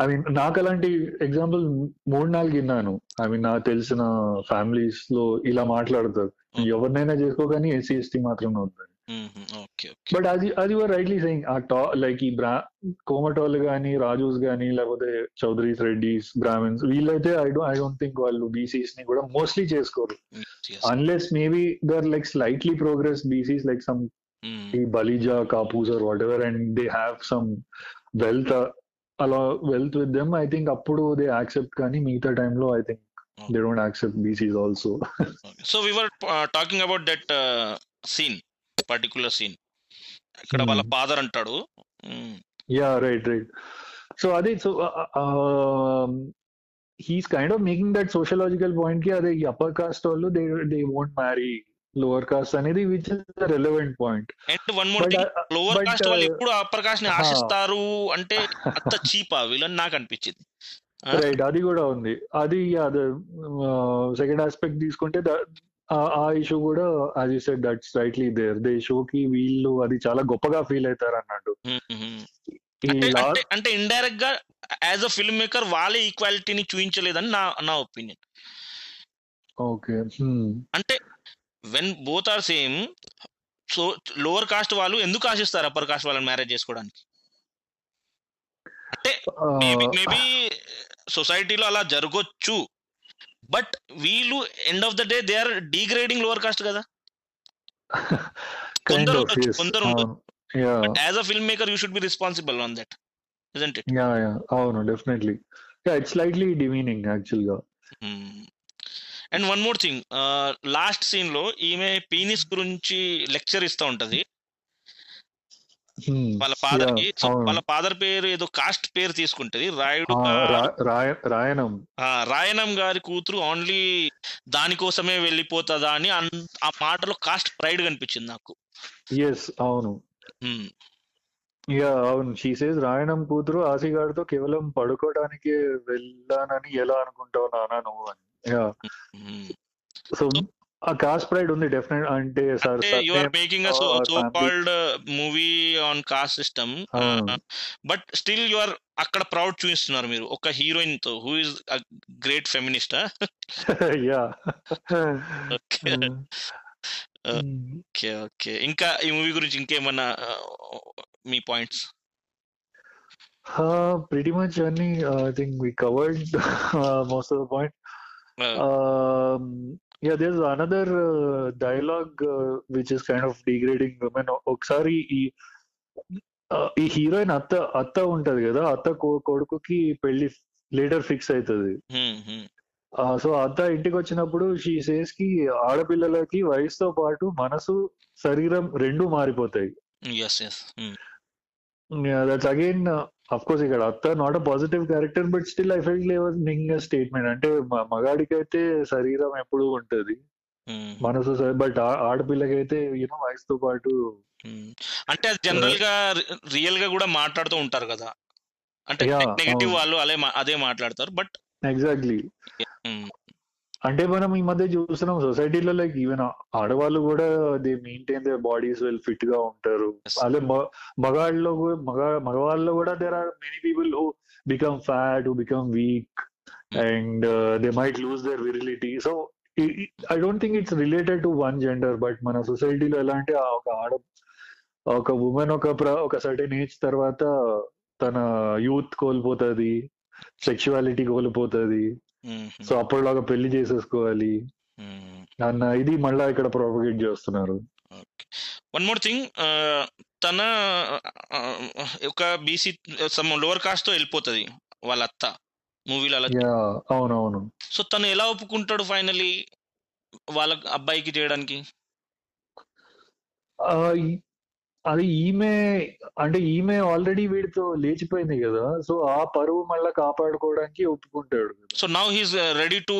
Speaker 2: ఐ మీన్ నాకు అలాంటి ఎగ్జాంపుల్ మూడు నాలుగు విన్నాను ఐ మీన్ నాకు తెలిసిన ఫ్యామిలీస్లో ఇలా మాట్లాడతారు ఎవరినైనా చేసుకో కానీ ఎస్సీ ఎస్టీ మాత్రం వద్దు
Speaker 1: Hmm. Hmm. Okay. Okay.
Speaker 2: But అది అది వర్ రైట్లీ సెయింగ్ ఆ టా లైక్ ఈ బ్రా కోమటోళ్ళు కానీ రాజూస్ కానీ లేకపోతే చౌదరీస్ రెడ్డిస్ బ్రాహ్మిన్స్ వీళ్ళైతే I do I don't think వాళ్ళు బీసీస్ని కూడా మోస్ట్లీ చేసుకోరు
Speaker 1: Yes. Yes.
Speaker 2: Unless maybe there like slightly progress BCs like some
Speaker 1: Hmm.
Speaker 2: ఈ Balija Kapus or whatever and they have some wealth అలా wealth with them I think అప్పుడు they accept కానీ మిగతా టైంలో I think they don't accept BCs also
Speaker 1: Okay. So we were uh, talking about uh, particular scene. ఇక్కడ వాళ్ళ. Father అంటాడు Hmm.
Speaker 2: Yeah right right so అదే so he's kind of making that sociological పాయింట్కి అదే ఈ అప్పర్ కాస్ట్ వాళ్ళు they they won't marry lower caste అనేది which
Speaker 1: is relevant point
Speaker 2: and
Speaker 1: one more
Speaker 2: lower
Speaker 1: caste వాళ్ళు
Speaker 2: uh,
Speaker 1: ఎప్పుడు upper
Speaker 2: కాస్ట్ని.
Speaker 1: ఆశిస్తారు అంటే అంత చీపా వీళ్ళని నాకు అనిపించింది?
Speaker 2: రైట్ అది కూడా ఉంది అది సెకండ్ ఆస్పెక్ట్ తీసుకుంటే ద- ఆ- ఇష్యూ కూడా as you said that's rightly there they show కి వీళ్ళు అది చాలా గొప్పగా ఫీల్ అవుతారు అన్నట్టు.
Speaker 1: Hmm. Hmm. అంటే ఇండైరెక్ట్గా యాజ్ అ ఫిల్మ్ మేకర్ వాళ్ళే ఈక్వాలిటీని చూపించలేదని నా నా ఒపీనియన్
Speaker 2: ఓకే
Speaker 1: అంటే when both are same so lower caste వాళ్ళు ఎందుకు ఆశిస్తారు అప్పర్ కాస్ట్ వాళ్ళని మ్యారేజ్ చేసుకోవడానికి? అంటే మేబీ సొసైటీలో అలా జరగొచ్చు. బట్ వీళ్ళు end of the day they are degrading lower caste కదా. కొందరు కొందరు as a film maker you should be responsible on that it
Speaker 2: yeah yeah అవును definitely yeah it's slightly demeaning
Speaker 1: యాక్చువల్గా and one more thing last సీన్లో ఈమె penis గురించి lecture ఇస్తా ఉంటది. వాళ్ళ ఫాదర్కి
Speaker 2: అవును.
Speaker 1: వాళ్ళ ఫాదర్ పేరు ఏదో కాస్ట్ పేరు తీసుకుంటది. రాయుడు
Speaker 2: రాయనం.
Speaker 1: ఆ, రాయనం గారి కూతురు ఓన్లీ దానికోసమే వెళ్ళిపోతుందా అని ఆ మాటలో కాస్ట్ ప్రైడ్ కనిపించింది నాకు.
Speaker 2: ఎస్ అవును. యా అవును. షీ సేస్ రాయణం కూతురు ఆసిగాడితో కేవలం పడుకోవడానికి వెళ్ళానని ఎలా అనుకుంటావు నాన్న నువ్వు అని. యా. సో ఆ కాస్ట్ ప్రైడ్ ఉంది డెఫినెట్ అంటే
Speaker 1: sir you are making
Speaker 2: or
Speaker 1: so. Called movie on caste
Speaker 2: system.
Speaker 1: But still you are అక్కడ ప్రౌడ్ చూపిస్తున్నారు మీరు ఒక హీరోయిన్తో who is great
Speaker 2: feminist
Speaker 1: yeah okay okay ఇంకా ఈ మూవీ గురించి ఇంకేమన్నా uh, మీ పాయింట్స్
Speaker 2: pretty much అన్ని I think we covered most of the point Yeah, there's another uh, dialogue uh, which is kind of degrading women. ఒకసారి ఈ ఈ heroine అత్త అత్త ఉంటది కదా అత్త కొడుకుకి పెళ్ళి లేటర్ ఫిక్స్ అవుతుంది సో అత్త ఇంటికి వచ్చినప్పుడు షీ సేస్కి ఆడపిల్లలకి వయసుతో పాటు మనసు శరీరం రెండు మారిపోతాయి. దట్స్ అగైన్ అఫ్ కోర్స్ ఇక్కడ అత్త not a positive character but still I felt making statement అంటే మగాడికైతే శరీరం ఎప్పుడూ ఉంటది. మనసు బట్ ఆడపిల్లకైతే యూనో వయసుతో పాటు
Speaker 1: అంటే అది జనరల్గా రియల్గా కూడా మాట్లాడుతూ ఉంటారు కదా. అంటే నెగటివ్. వాళ్ళు అదే అదే మాట్లాడతారు బట్
Speaker 2: ఎగ్జాక్ట్లీ అంటే మనం ఈ మధ్య చూస్తున్నాం సొసైటీలో లైక్ ఈవెన్ ఆడవాళ్ళు కూడా they maintain they bodies well ఫిట్గా ఉంటారు. అదే మగాళ్ళలో మగ మగవాళ్ళలో కూడా there are many people who become fat who become weak and they might lose their virility so I don't think it's related to one gender but మన సొసైటీలో ఎలా అంటే ఒక ఆడ ఒక ఉమెన్ ఒక ప్ర- ఒక సర్టెన్ ఏజ్ తర్వాత తన యూత్ కోల్పోతుంది సెక్షువాలిటీ కోల్పోతుంది. సో అప్పటిలాగా పెళ్ళి చేసేసుకోవాలి. అన్న ఇది మళ్ళా ఇక్కడ ప్రొపగేట్ చేస్తున్నారు.
Speaker 1: వన్ మోర్ థింగ్ తన ఒక బీసీ సమ్ లోవర్ కాస్ట్తో వెళ్ళిపోతుంది వాళ్ళ అత్త మూవీలో అలా
Speaker 2: అవునవును.
Speaker 1: సో తను ఎలా ఒప్పుకుంటాడు ఫైనలీ వాళ్ళ అబ్బాయికి చేయడానికి
Speaker 2: అది ఈమె అంటే ఈమె ఆల్రెడీ వీడితో లేచిపోయింది కదా సో ఆ పరువు మళ్ళా కాపాడుకోవడానికి ఒప్పుకుంటాడు
Speaker 1: so now he's ready to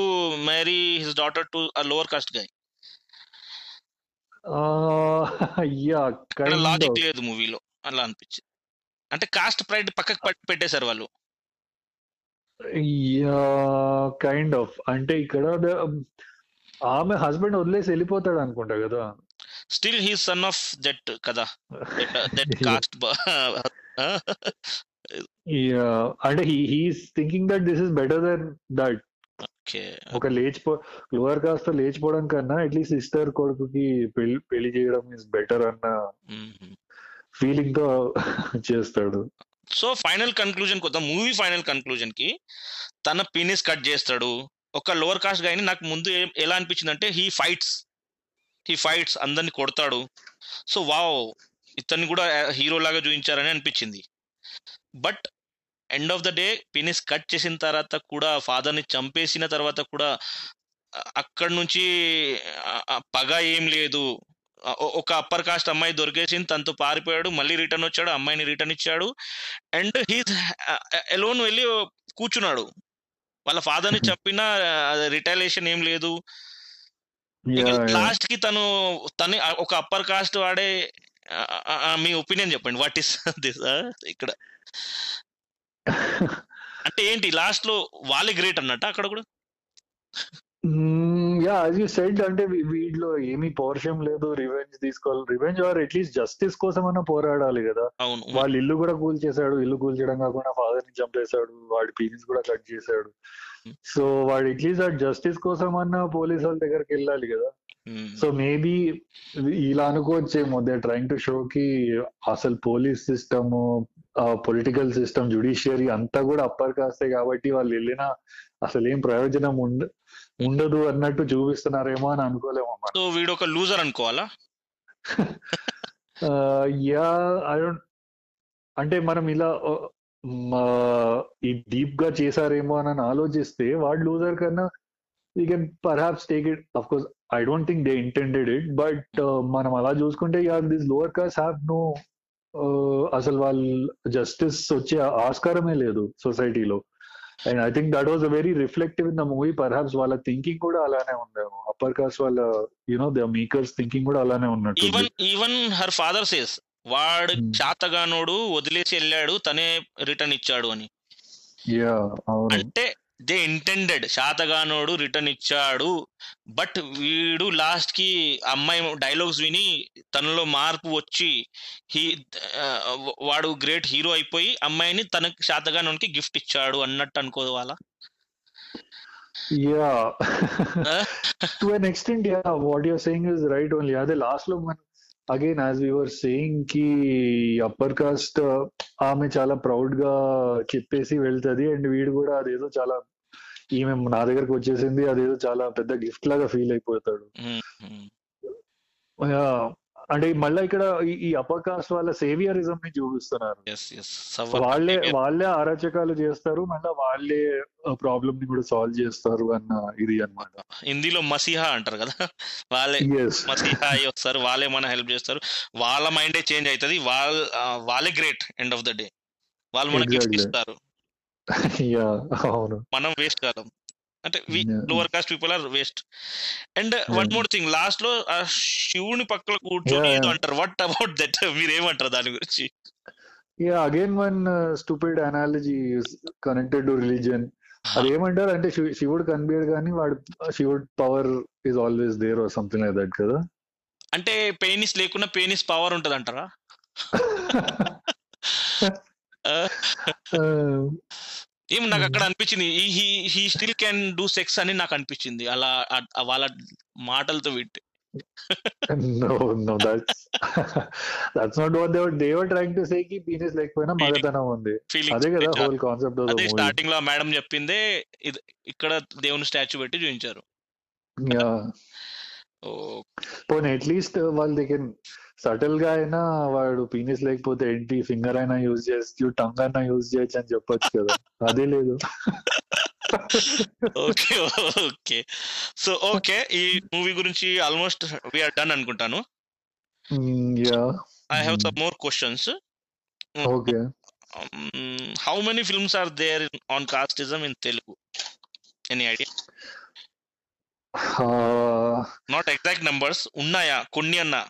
Speaker 1: marry his daughter to lower
Speaker 2: caste
Speaker 1: guy
Speaker 2: yeah
Speaker 1: logic లేదు మూవీలో అలా అనిపించింది. అంటే కాస్ట్ ప్రైడ్ పక్కకు పట్టి పెట్టేశారు వాళ్ళు.
Speaker 2: కైండ్ ఆఫ్ అంటే ఇక్కడ ఆమె హస్బెండ్ వదిలేసి వెళ్ళిపోతాడు అనుకుంటా కదా.
Speaker 1: Still he son of that కదా? దట్ కాస్ట్
Speaker 2: అంటే he's thinking that this is better than that
Speaker 1: okay
Speaker 2: ఒక లేచిపో లోవర్ కాస్ట్ లేచిపోవడం కన్నా అట్లీస్ట్ సిస్టర్ కొడుకుకి పెళ్ళి పెళ్ళి చేయడం ఇస్ బెటర్ అన్న ఫీలింగ్తో చేస్తాడు.
Speaker 1: సో ఫైనల్ కన్క్లూజన్ కొద్దాం మూవీ ఫైనల్ కన్క్లూజన్కి తన పీనిస్ కట్ చేస్తాడు. ఒక లోవర్ కాస్ట్ గాయని నాకు ముందు ఎలా అనిపించింది అంటే హీ ఫైట్స్ హీ ఫైట్స్ అందరిని కొడతాడు. సో వావ్ ఇతన్ని కూడా హీరో లాగా చూపించారని అనిపించింది. But end of the day penis cut చేసిన తర్వాత కూడా ఫాదర్ని చంపేసిన తర్వాత కూడా అక్కడ నుంచి పగ ఏం లేదు. ఒక అప్పర్ కాస్ట్ అమ్మాయి దొరికేసింది తనతో పారిపోయాడు మళ్ళీ రిటర్న్ వచ్చాడు అమ్మాయిని రిటర్న్ ఇచ్చాడు. అండ్ హీ ఎలోన్ వెళ్ళి కూర్చున్నాడు. వాళ్ళ ఫాదర్ని చెప్పిన రిటైలేషన్ ఏం లేదు. లాస్ట్కి తను తను ఒక అప్పర్ కాస్ట్ వాడే మీ ఒపీనియన్ చెప్పండి. వాట్ ఇస్ దిస్ ఇక్కడ? అంటే ఏంటి లాస్ట్లో వాళ్ళే గ్రేట్ అన్నట్ట అక్కడ కూడా?
Speaker 2: యా యాజ్ యూ సెడ్ అంటే వీటిలో ఏమీ పౌరుషం లేదు రివెంజ్ తీసుకోవాలి. రివెంజ్ ఆర్ అట్లీస్ట్ జస్టిస్ కోసం అన్నా పోరాడాలి కదా.
Speaker 1: అవును.
Speaker 2: వాళ్ళ ఇల్లు కూడా కూల్ చేశాడు ఇల్లు కూల్ చేయడం కాకుండా ఫాదర్ని చంపేశాడు వాడి పీనిస్ కూడా కట్ చేశాడు. సో వాడు అట్లీస్ట్ ఆ జస్టిస్ కోసం అన్నా పోలీస్ వాళ్ళ దగ్గరికి వెళ్ళాలి కదా. సో మేబీ ఇలా అనుకోవచ్చేమో దే ట్రైంగ్ టు షో కి అసలు police system political system judiciary అంతా కూడా అప్పర్ కాస్తే కాబట్టి వాళ్ళు వెళ్ళిన అసలు ఏం ప్రయోజనం ఉండ ఉండదు అన్నట్టు చూపిస్తున్నారేమో అని అనుకోలేమో
Speaker 1: సో వీడు ఒక లూజర్ అనుకోవాలా?
Speaker 2: యా ఐ డోంట్ అంటే మనం ఇలా ఈ డీప్గా చేశారేమో అని ఆలోచిస్తే వాడు లూజర్ కన్నా you can perhaps take it of course I don't think they intended it but మనం అలా చూసుకుంటే యార్ this lower caste have no అసలు వాళ్ళు జస్టిస్ వచ్చే ఆస్కారమే లేదు సొసైటీలో and I think that was very reflective in the movie perhaps వాళ్ళ థింకింగ్ కూడా అలానే ఉందేమో. అప్పర్ కాస్ట్ వాళ్ళ you know the makers thinking కూడా అలానే ఉన్నట్టు
Speaker 1: even even her father says వాడు. చాతగానోడు వదిలేసి వెళ్ళాడు తనే రిటర్న్ ఇచ్చాడు అని. అంటే దే ఇంటెండెడ్ శాతగానోడు రిటర్న్ ఇచ్చాడు బట్ వీడు లాస్ట్కి అమ్మాయి డైలాగ్స్ విని తనలో మార్పు వచ్చి హీ వాడు గ్రేట్ హీరో అయిపోయి అమ్మాయిని తన శాతగానోనికి గిఫ్ట్ ఇచ్చాడు అన్నట్టు అనుకోవాలా?
Speaker 2: Yeah. To an extent yeah what you're saying is right only. అదే లాస్ట్లో మన అగైన్ యాజ్ యువర్ సేయింగ్కి అప్పర్ కాస్ట్ ఆమె చాలా ప్రౌడ్గా చెప్పేసి వెళ్తది. అండ్ వీడు కూడా అదేదో చాలా ఈమె నా దగ్గరకు వచ్చేసింది. అదేదో చాలా పెద్ద గిఫ్ట్ లాగా ఫీల్ అయిపోతాడు. అంటే మళ్ళీ ఇక్కడ ఈ- అప్పర్ కాస్ట్ వాళ్ళ సేవియరిజం ని చూపిస్తున్నారు. వాళ్ళే వాళ్ళే అరాచకాలు చేస్తారు మళ్ళీ వాళ్ళే ప్రాబ్లమ్ని కూడా సాల్వ్ చేస్తారు అన్న ఇది అన్నమాట.
Speaker 1: హిందీలో మసీహా అంటారు కదా. వాళ్ళే మసీహా అయ్యి వస్తారు వాళ్ళే మన హెల్ప్ చేస్తారు. వాళ్ళ మైండే చేంజ్ అవుతుంది వాళ్ళ వాళ్ళే great end of the day వాళ్ళు మనకి. ఇస్తారు. మనం వేస్ట్ కాదు అంటే
Speaker 2: Yeah.
Speaker 1: Lower caste people are waste
Speaker 2: and
Speaker 1: one. More thing లాస్ట్లో ఆ శివుని పక్కన కూర్చొని ఏదో. అంటారు. వాట్ అబౌట్ దట్ మీరు ఏమంటారు దాని గురించి?
Speaker 2: Yeah again one stupid analogy connected to religion అది ఏమంటారు అంటే శివ- శివుడు కనిపించడు కానీ వాడు శివుడు power is always there or something like that కదా?
Speaker 1: అంటే పెయినిస్ లేకుండా పెయినిస్ పవర్ ఉంటది అంటారా ఏం నాకు అక్కడ అనిపించింది he still can do sex అని నాకు అనిపించింది. అలా వాళ్ళ మాటలతో witty
Speaker 2: no no that's that's not what they they were trying to say కి పీనిస్ లేకపోయినా మగతనం ఉంది. అదే కదా హోల్ కాన్సెప్ట్ ఆఫ్ ద
Speaker 1: స్టార్టింగ్లో మేడం చెప్పిందే ఇక్కడ దేవుని స్టాచ్యూ పెట్టి చూపించారు.
Speaker 2: పోనీ అట్లీస్ట్ వాళ్ళు దే కెన్ సటిల్గా అయినా వాడు పీనిస్ లేకపోతే ఏంటి? ఫింగర్ అయినా యూజ్ చేయొచ్చు టంగ్ అయినా యూజ్ చేయొచ్చు అని చెప్పొచ్చు కదా. అదే లేదు.
Speaker 1: ఓకే ఓకే సో ఓకే ఈ మూవీ గురించి ఆల్మోస్ట్ వీఆర్ డన్ అనుకుంటాను.
Speaker 2: Yeah
Speaker 1: I have some more questions
Speaker 2: okay
Speaker 1: how many films are there on casteism in Telugu any idea not exact numbers ఉన్నాయా? కొన్ని అన్నా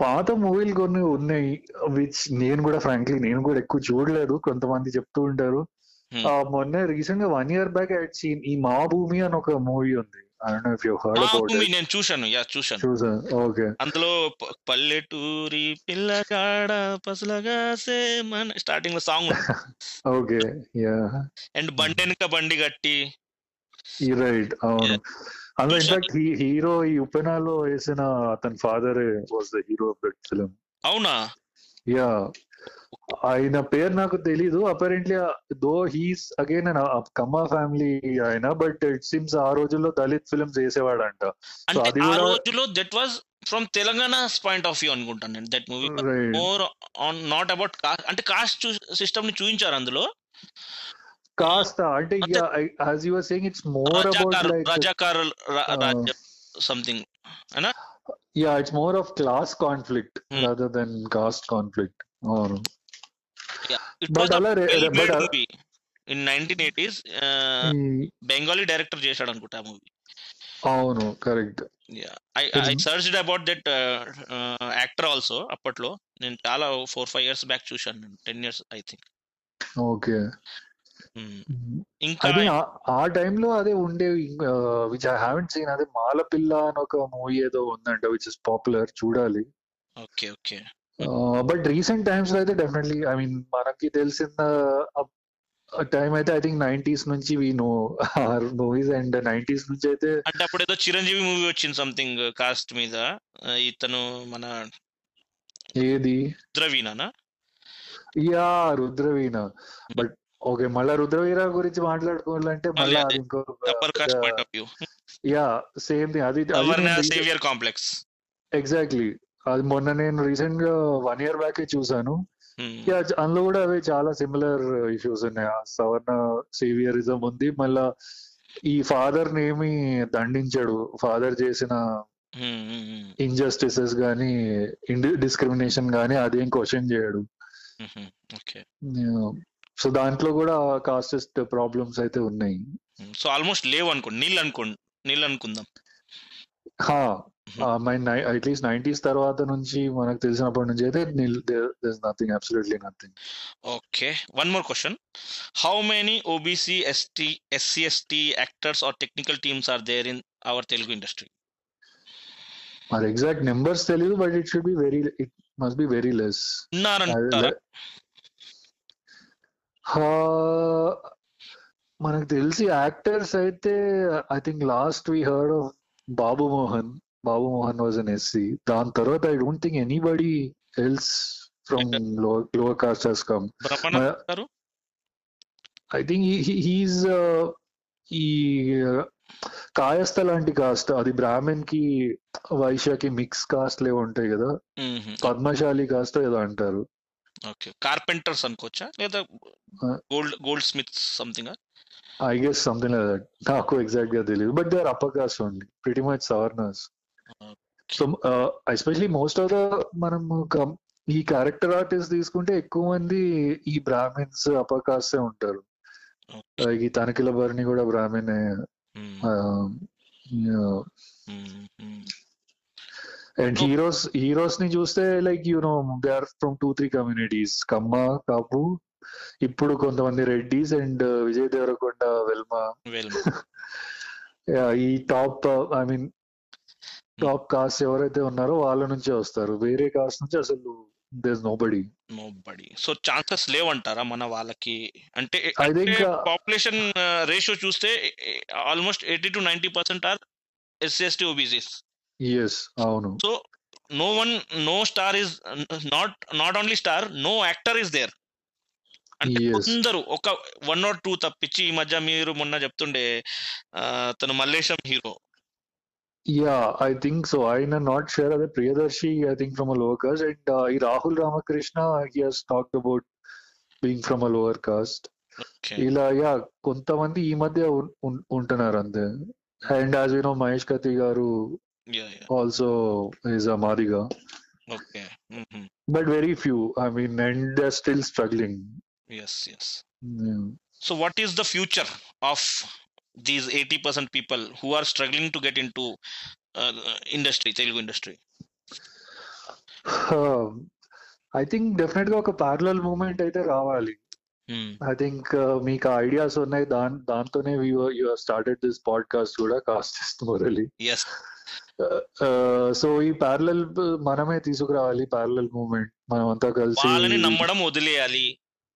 Speaker 2: పాత మూవీలు కొన్ని ఉన్నాయి విచ్ నేను కూడా ఫ్రాంక్లీ నేను కూడా ఎక్కువ చూడలేదు కొంతమంది చెప్తూ ఉంటారు.
Speaker 1: Hmm.
Speaker 2: మొన్న రీసెంట్గా one year back I seen ఈ మా భూమి అని ఒక మూవీ ఉంది.
Speaker 1: నేను చూశాను యా చూశాను.
Speaker 2: చూసా? ఓకే.
Speaker 1: అందులో పల్లెటూరి పిల్లగాడ పసలగాసే మన స్టార్టింగ్లో సాంగ్
Speaker 2: ఓకే యా.
Speaker 1: అండ్ బండి వెనుక బండి కట్టి
Speaker 2: రైట్ అవును. అందులో. ఇన్ఫాక్ట్ హీరో ఈ ఉపెనాలో వేసిన అతని father was the hero of that film
Speaker 1: అవునా?
Speaker 2: యా ఆయన పేరు నాకు తెలీదు. Apparently though he's again Kamma family ఆయన బట్ ఇట్ సిమ్స్ ఆ రోజుల్లో దళిత్ ఫిల్మ్స్ వేసేవాడంట
Speaker 1: అంటే
Speaker 2: అది
Speaker 1: ఆ
Speaker 2: కూడా-
Speaker 1: రోజులో that was from Telangana point of view అనుకుంటాను నేను. That
Speaker 2: movie
Speaker 1: more on not about caste అంటే కాస్ట్ సిస్టమ్ని చూపించారు అందులో.
Speaker 2: కాస్త అంటే as you are
Speaker 1: saying
Speaker 2: it's
Speaker 1: more
Speaker 2: about
Speaker 1: like Razakar
Speaker 2: something yeah it's more of class
Speaker 1: conflict.
Speaker 2: Rather than caste conflict అవును అలా
Speaker 1: in nineteen
Speaker 2: eighties
Speaker 1: Bengali director చేశాడు అనుకుంటా మూవీ
Speaker 2: అవును
Speaker 1: correct
Speaker 2: I.
Speaker 1: Searched about that actor also అప్పట్లో. నేను చాలా four five years back చూశాను నేను ten years I think
Speaker 2: okay
Speaker 1: ఇంకా
Speaker 2: ఆ- టైంలో అదే ఉండేవి విచ్ ఐ హావెంట్ సీన్ అదే మాలపిల్ల అని ఒక మూవీ ఏదో ఉందంట విచ్ ఇస్ పాపులర్ చూడాలి.
Speaker 1: Okay okay.
Speaker 2: బట్ రీసెంట్ టైమ్స్లో అయితే డెఫినెట్లీ ఐ మీన్ మనకి తెలిసిన టైం అయితే ఐ థింక్ నైన్టీస్ నుంచి we know movies and nineties నుంచి అయితే
Speaker 1: అంటే అప్పుడు ఏదో చిరంజీవి మూవీ వచ్చింది సంథింగ్ కాస్ట్ మీద. ఇతను మన
Speaker 2: ఏది?
Speaker 1: రుద్రవీణనా?
Speaker 2: యా రుద్రవీణ. బట్ ఓకే మళ్ళా రుద్రవీణ గురించి మాట్లాడుకోవాలంటే మళ్ళీ ఇంకో
Speaker 1: upper caste point of view
Speaker 2: yeah same thing అది
Speaker 1: సేవియర్ కాంప్లెక్స్
Speaker 2: ఎగ్జాక్ట్లీ అది మొన్న నేను రీసెంట్గా వన్ ఇయర్ బ్యాక్ చూసాను యా అందులో కూడా అవి చాలా సిమిలర్ ఇష్యూస్ ఉన్నాయి. ఆ సవర్ణ సేవియరిజం ఉంది. మళ్ళా ఈ ఫాదర్ నేమి దండించాడు. ఫాదర్ చేసిన ఇంజస్టిసెస్ గానీ డిస్క్రిమినేషన్ గానీ అదేం క్వశ్చన్ చేయడు.
Speaker 1: ఓకే
Speaker 2: సో దాంట్లో కూడా కాస్టెస్ట్ ప్రాబ్లమ్స్ అయితే ఉన్నాయి.
Speaker 1: సో ఆల్మోస్ట్ లేవు అనుకోండి నీళ్ళు అనుకోండి నీళ్ళు అనుకుందాం.
Speaker 2: హా అట్లీస్ట్ నైన్టీస్ తర్వాత నుంచి మనకు తెలిసినప్పటి నుంచి అయితే nothing absolutely nothing
Speaker 1: okay one more question how many OBC ST SC ST actors or technical teams are there in our Telugu industry
Speaker 2: మరి ఎగ్జాక్ట్ నెంబర్స్ తెలియదు but it should be very it must be very less
Speaker 1: ఉన్నారంటారా?
Speaker 2: మనకు తెలిసి actors అయితే I think last we heard of Babu Mohan Babu Mohan was an SC దాని తర్వాత I don't think anybody else from lower
Speaker 1: caste
Speaker 2: he's
Speaker 1: come
Speaker 2: I think he's ఈ కాయస్థ లాంటి cost అది బ్రాహ్మణ్కి వైశ్యకి mix cost లేవు ఉంటాయి కదా. పద్మశాలి కాస్ట్ ఏదో అంటారు.
Speaker 1: ఓకే. కార్పెంటర్స్ అనుకోవచ్చా? లేదా gold goldsmith
Speaker 2: something I guess something like నాకు ఎగ్జాక్ట్గా తెలియదు but they are upper caste only pretty much సవర్నర్స్ so especially most of the మనం ఈ క్యారెక్టర్ ఆర్టిస్ట్ తీసుకుంటే ఎక్కువ మంది ఈ బ్రాహ్మిన్స్ అప్పర్ కాస్ట్ ఉంటారు. ఈ తనకిల బర్ని కూడా బ్రాహ్మణ్ అండ్ హీరోస్ హీరోస్ని చూస్తే like you know they are from two three communities Kamma Kapu ఇప్పుడు కొంతమంది రెడ్డిస్ అండ్ విజయ్ దేవరకొండ వెల్మా ఈ top I mean top caste ఎవరైతే ఉన్నారో వాళ్ళ నుంచే వస్తారు. వేరే కాస్ట్ నుంచి అసలు does
Speaker 1: nobody nobody so chances లేవంటారా మన వాళ్ళకి? అంటే
Speaker 2: think, uh,
Speaker 1: పాపులేషన్ రేషియో చూస్తే almost eighty to ninety percent are SC ST OBCs
Speaker 2: yes అవును.
Speaker 1: So no one no star is not not only star no actor is there అంటే. అందరూ ఒక one or two తప్పించి ఈ మధ్య మీరు మొన్న చెప్తుండే తను Mallesham hero
Speaker 2: yeah I think so ఆయన నాట్ షేర్ అదే Priyadarshi I think from a lower caste and ఈ Rahul Ramakrishna he has talked about being from a lower
Speaker 1: caste
Speaker 2: ఇలా యా కొంతమంది ఈ మధ్య ఉంటున్నారు అంతే. And as you know Mahesh Kathi garu also is a Madiga okay but very few I mean and they are still
Speaker 1: struggling yes yes so what is the future of these eighty percent people who are struggling to get into industry Telugu industry
Speaker 2: I think definite గా ఒక parallel moment అయితే రావాలి I think మీకు ideas ఉన్నాయి దాని దాంతోనే you started this podcast కూడా cost మొరలి
Speaker 1: yes
Speaker 2: so ఈ ప్యారలల్ మనమే తీసుకురావాలి ప్యారలల్ మూమెంట్ మనం అంతా కలిసి
Speaker 1: వాళ్ళని నమ్మడం వదిలేయాలి